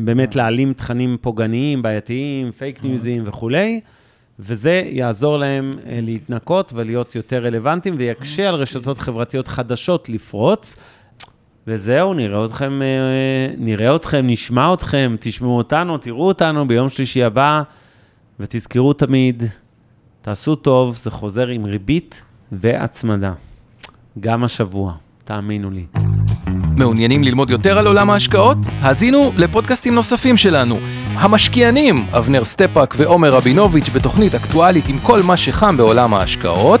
באמת להעלים תכנים פוגעניים, בעייתיים, פייק ניוזים וכולי, וזה יעזור להם אה, להתנקות ולהיות יותר רלוונטיים, ויקשה על רשתות חברתיות חדשות לפרוץ. וזהו, נראה אתכם, אה, נראה אתכם, נשמע אתכם, תשמעו אותנו, תראו אותנו ביום שלישי הבא, ותזכרו תמיד, תעשו טוב, זה חוזר עם ריבית והצמדה. גם השבוע, תאמינו לי. מעוניינים ללמוד יותר על עולם ההשקעות? האזינו לפודקאסטים נוספים שלנו. המשקיענים, אבנר סטפאק ועומר רבינוביץ' בתוכנית אקטואלית עם כל מה שחם בעולם ההשקעות.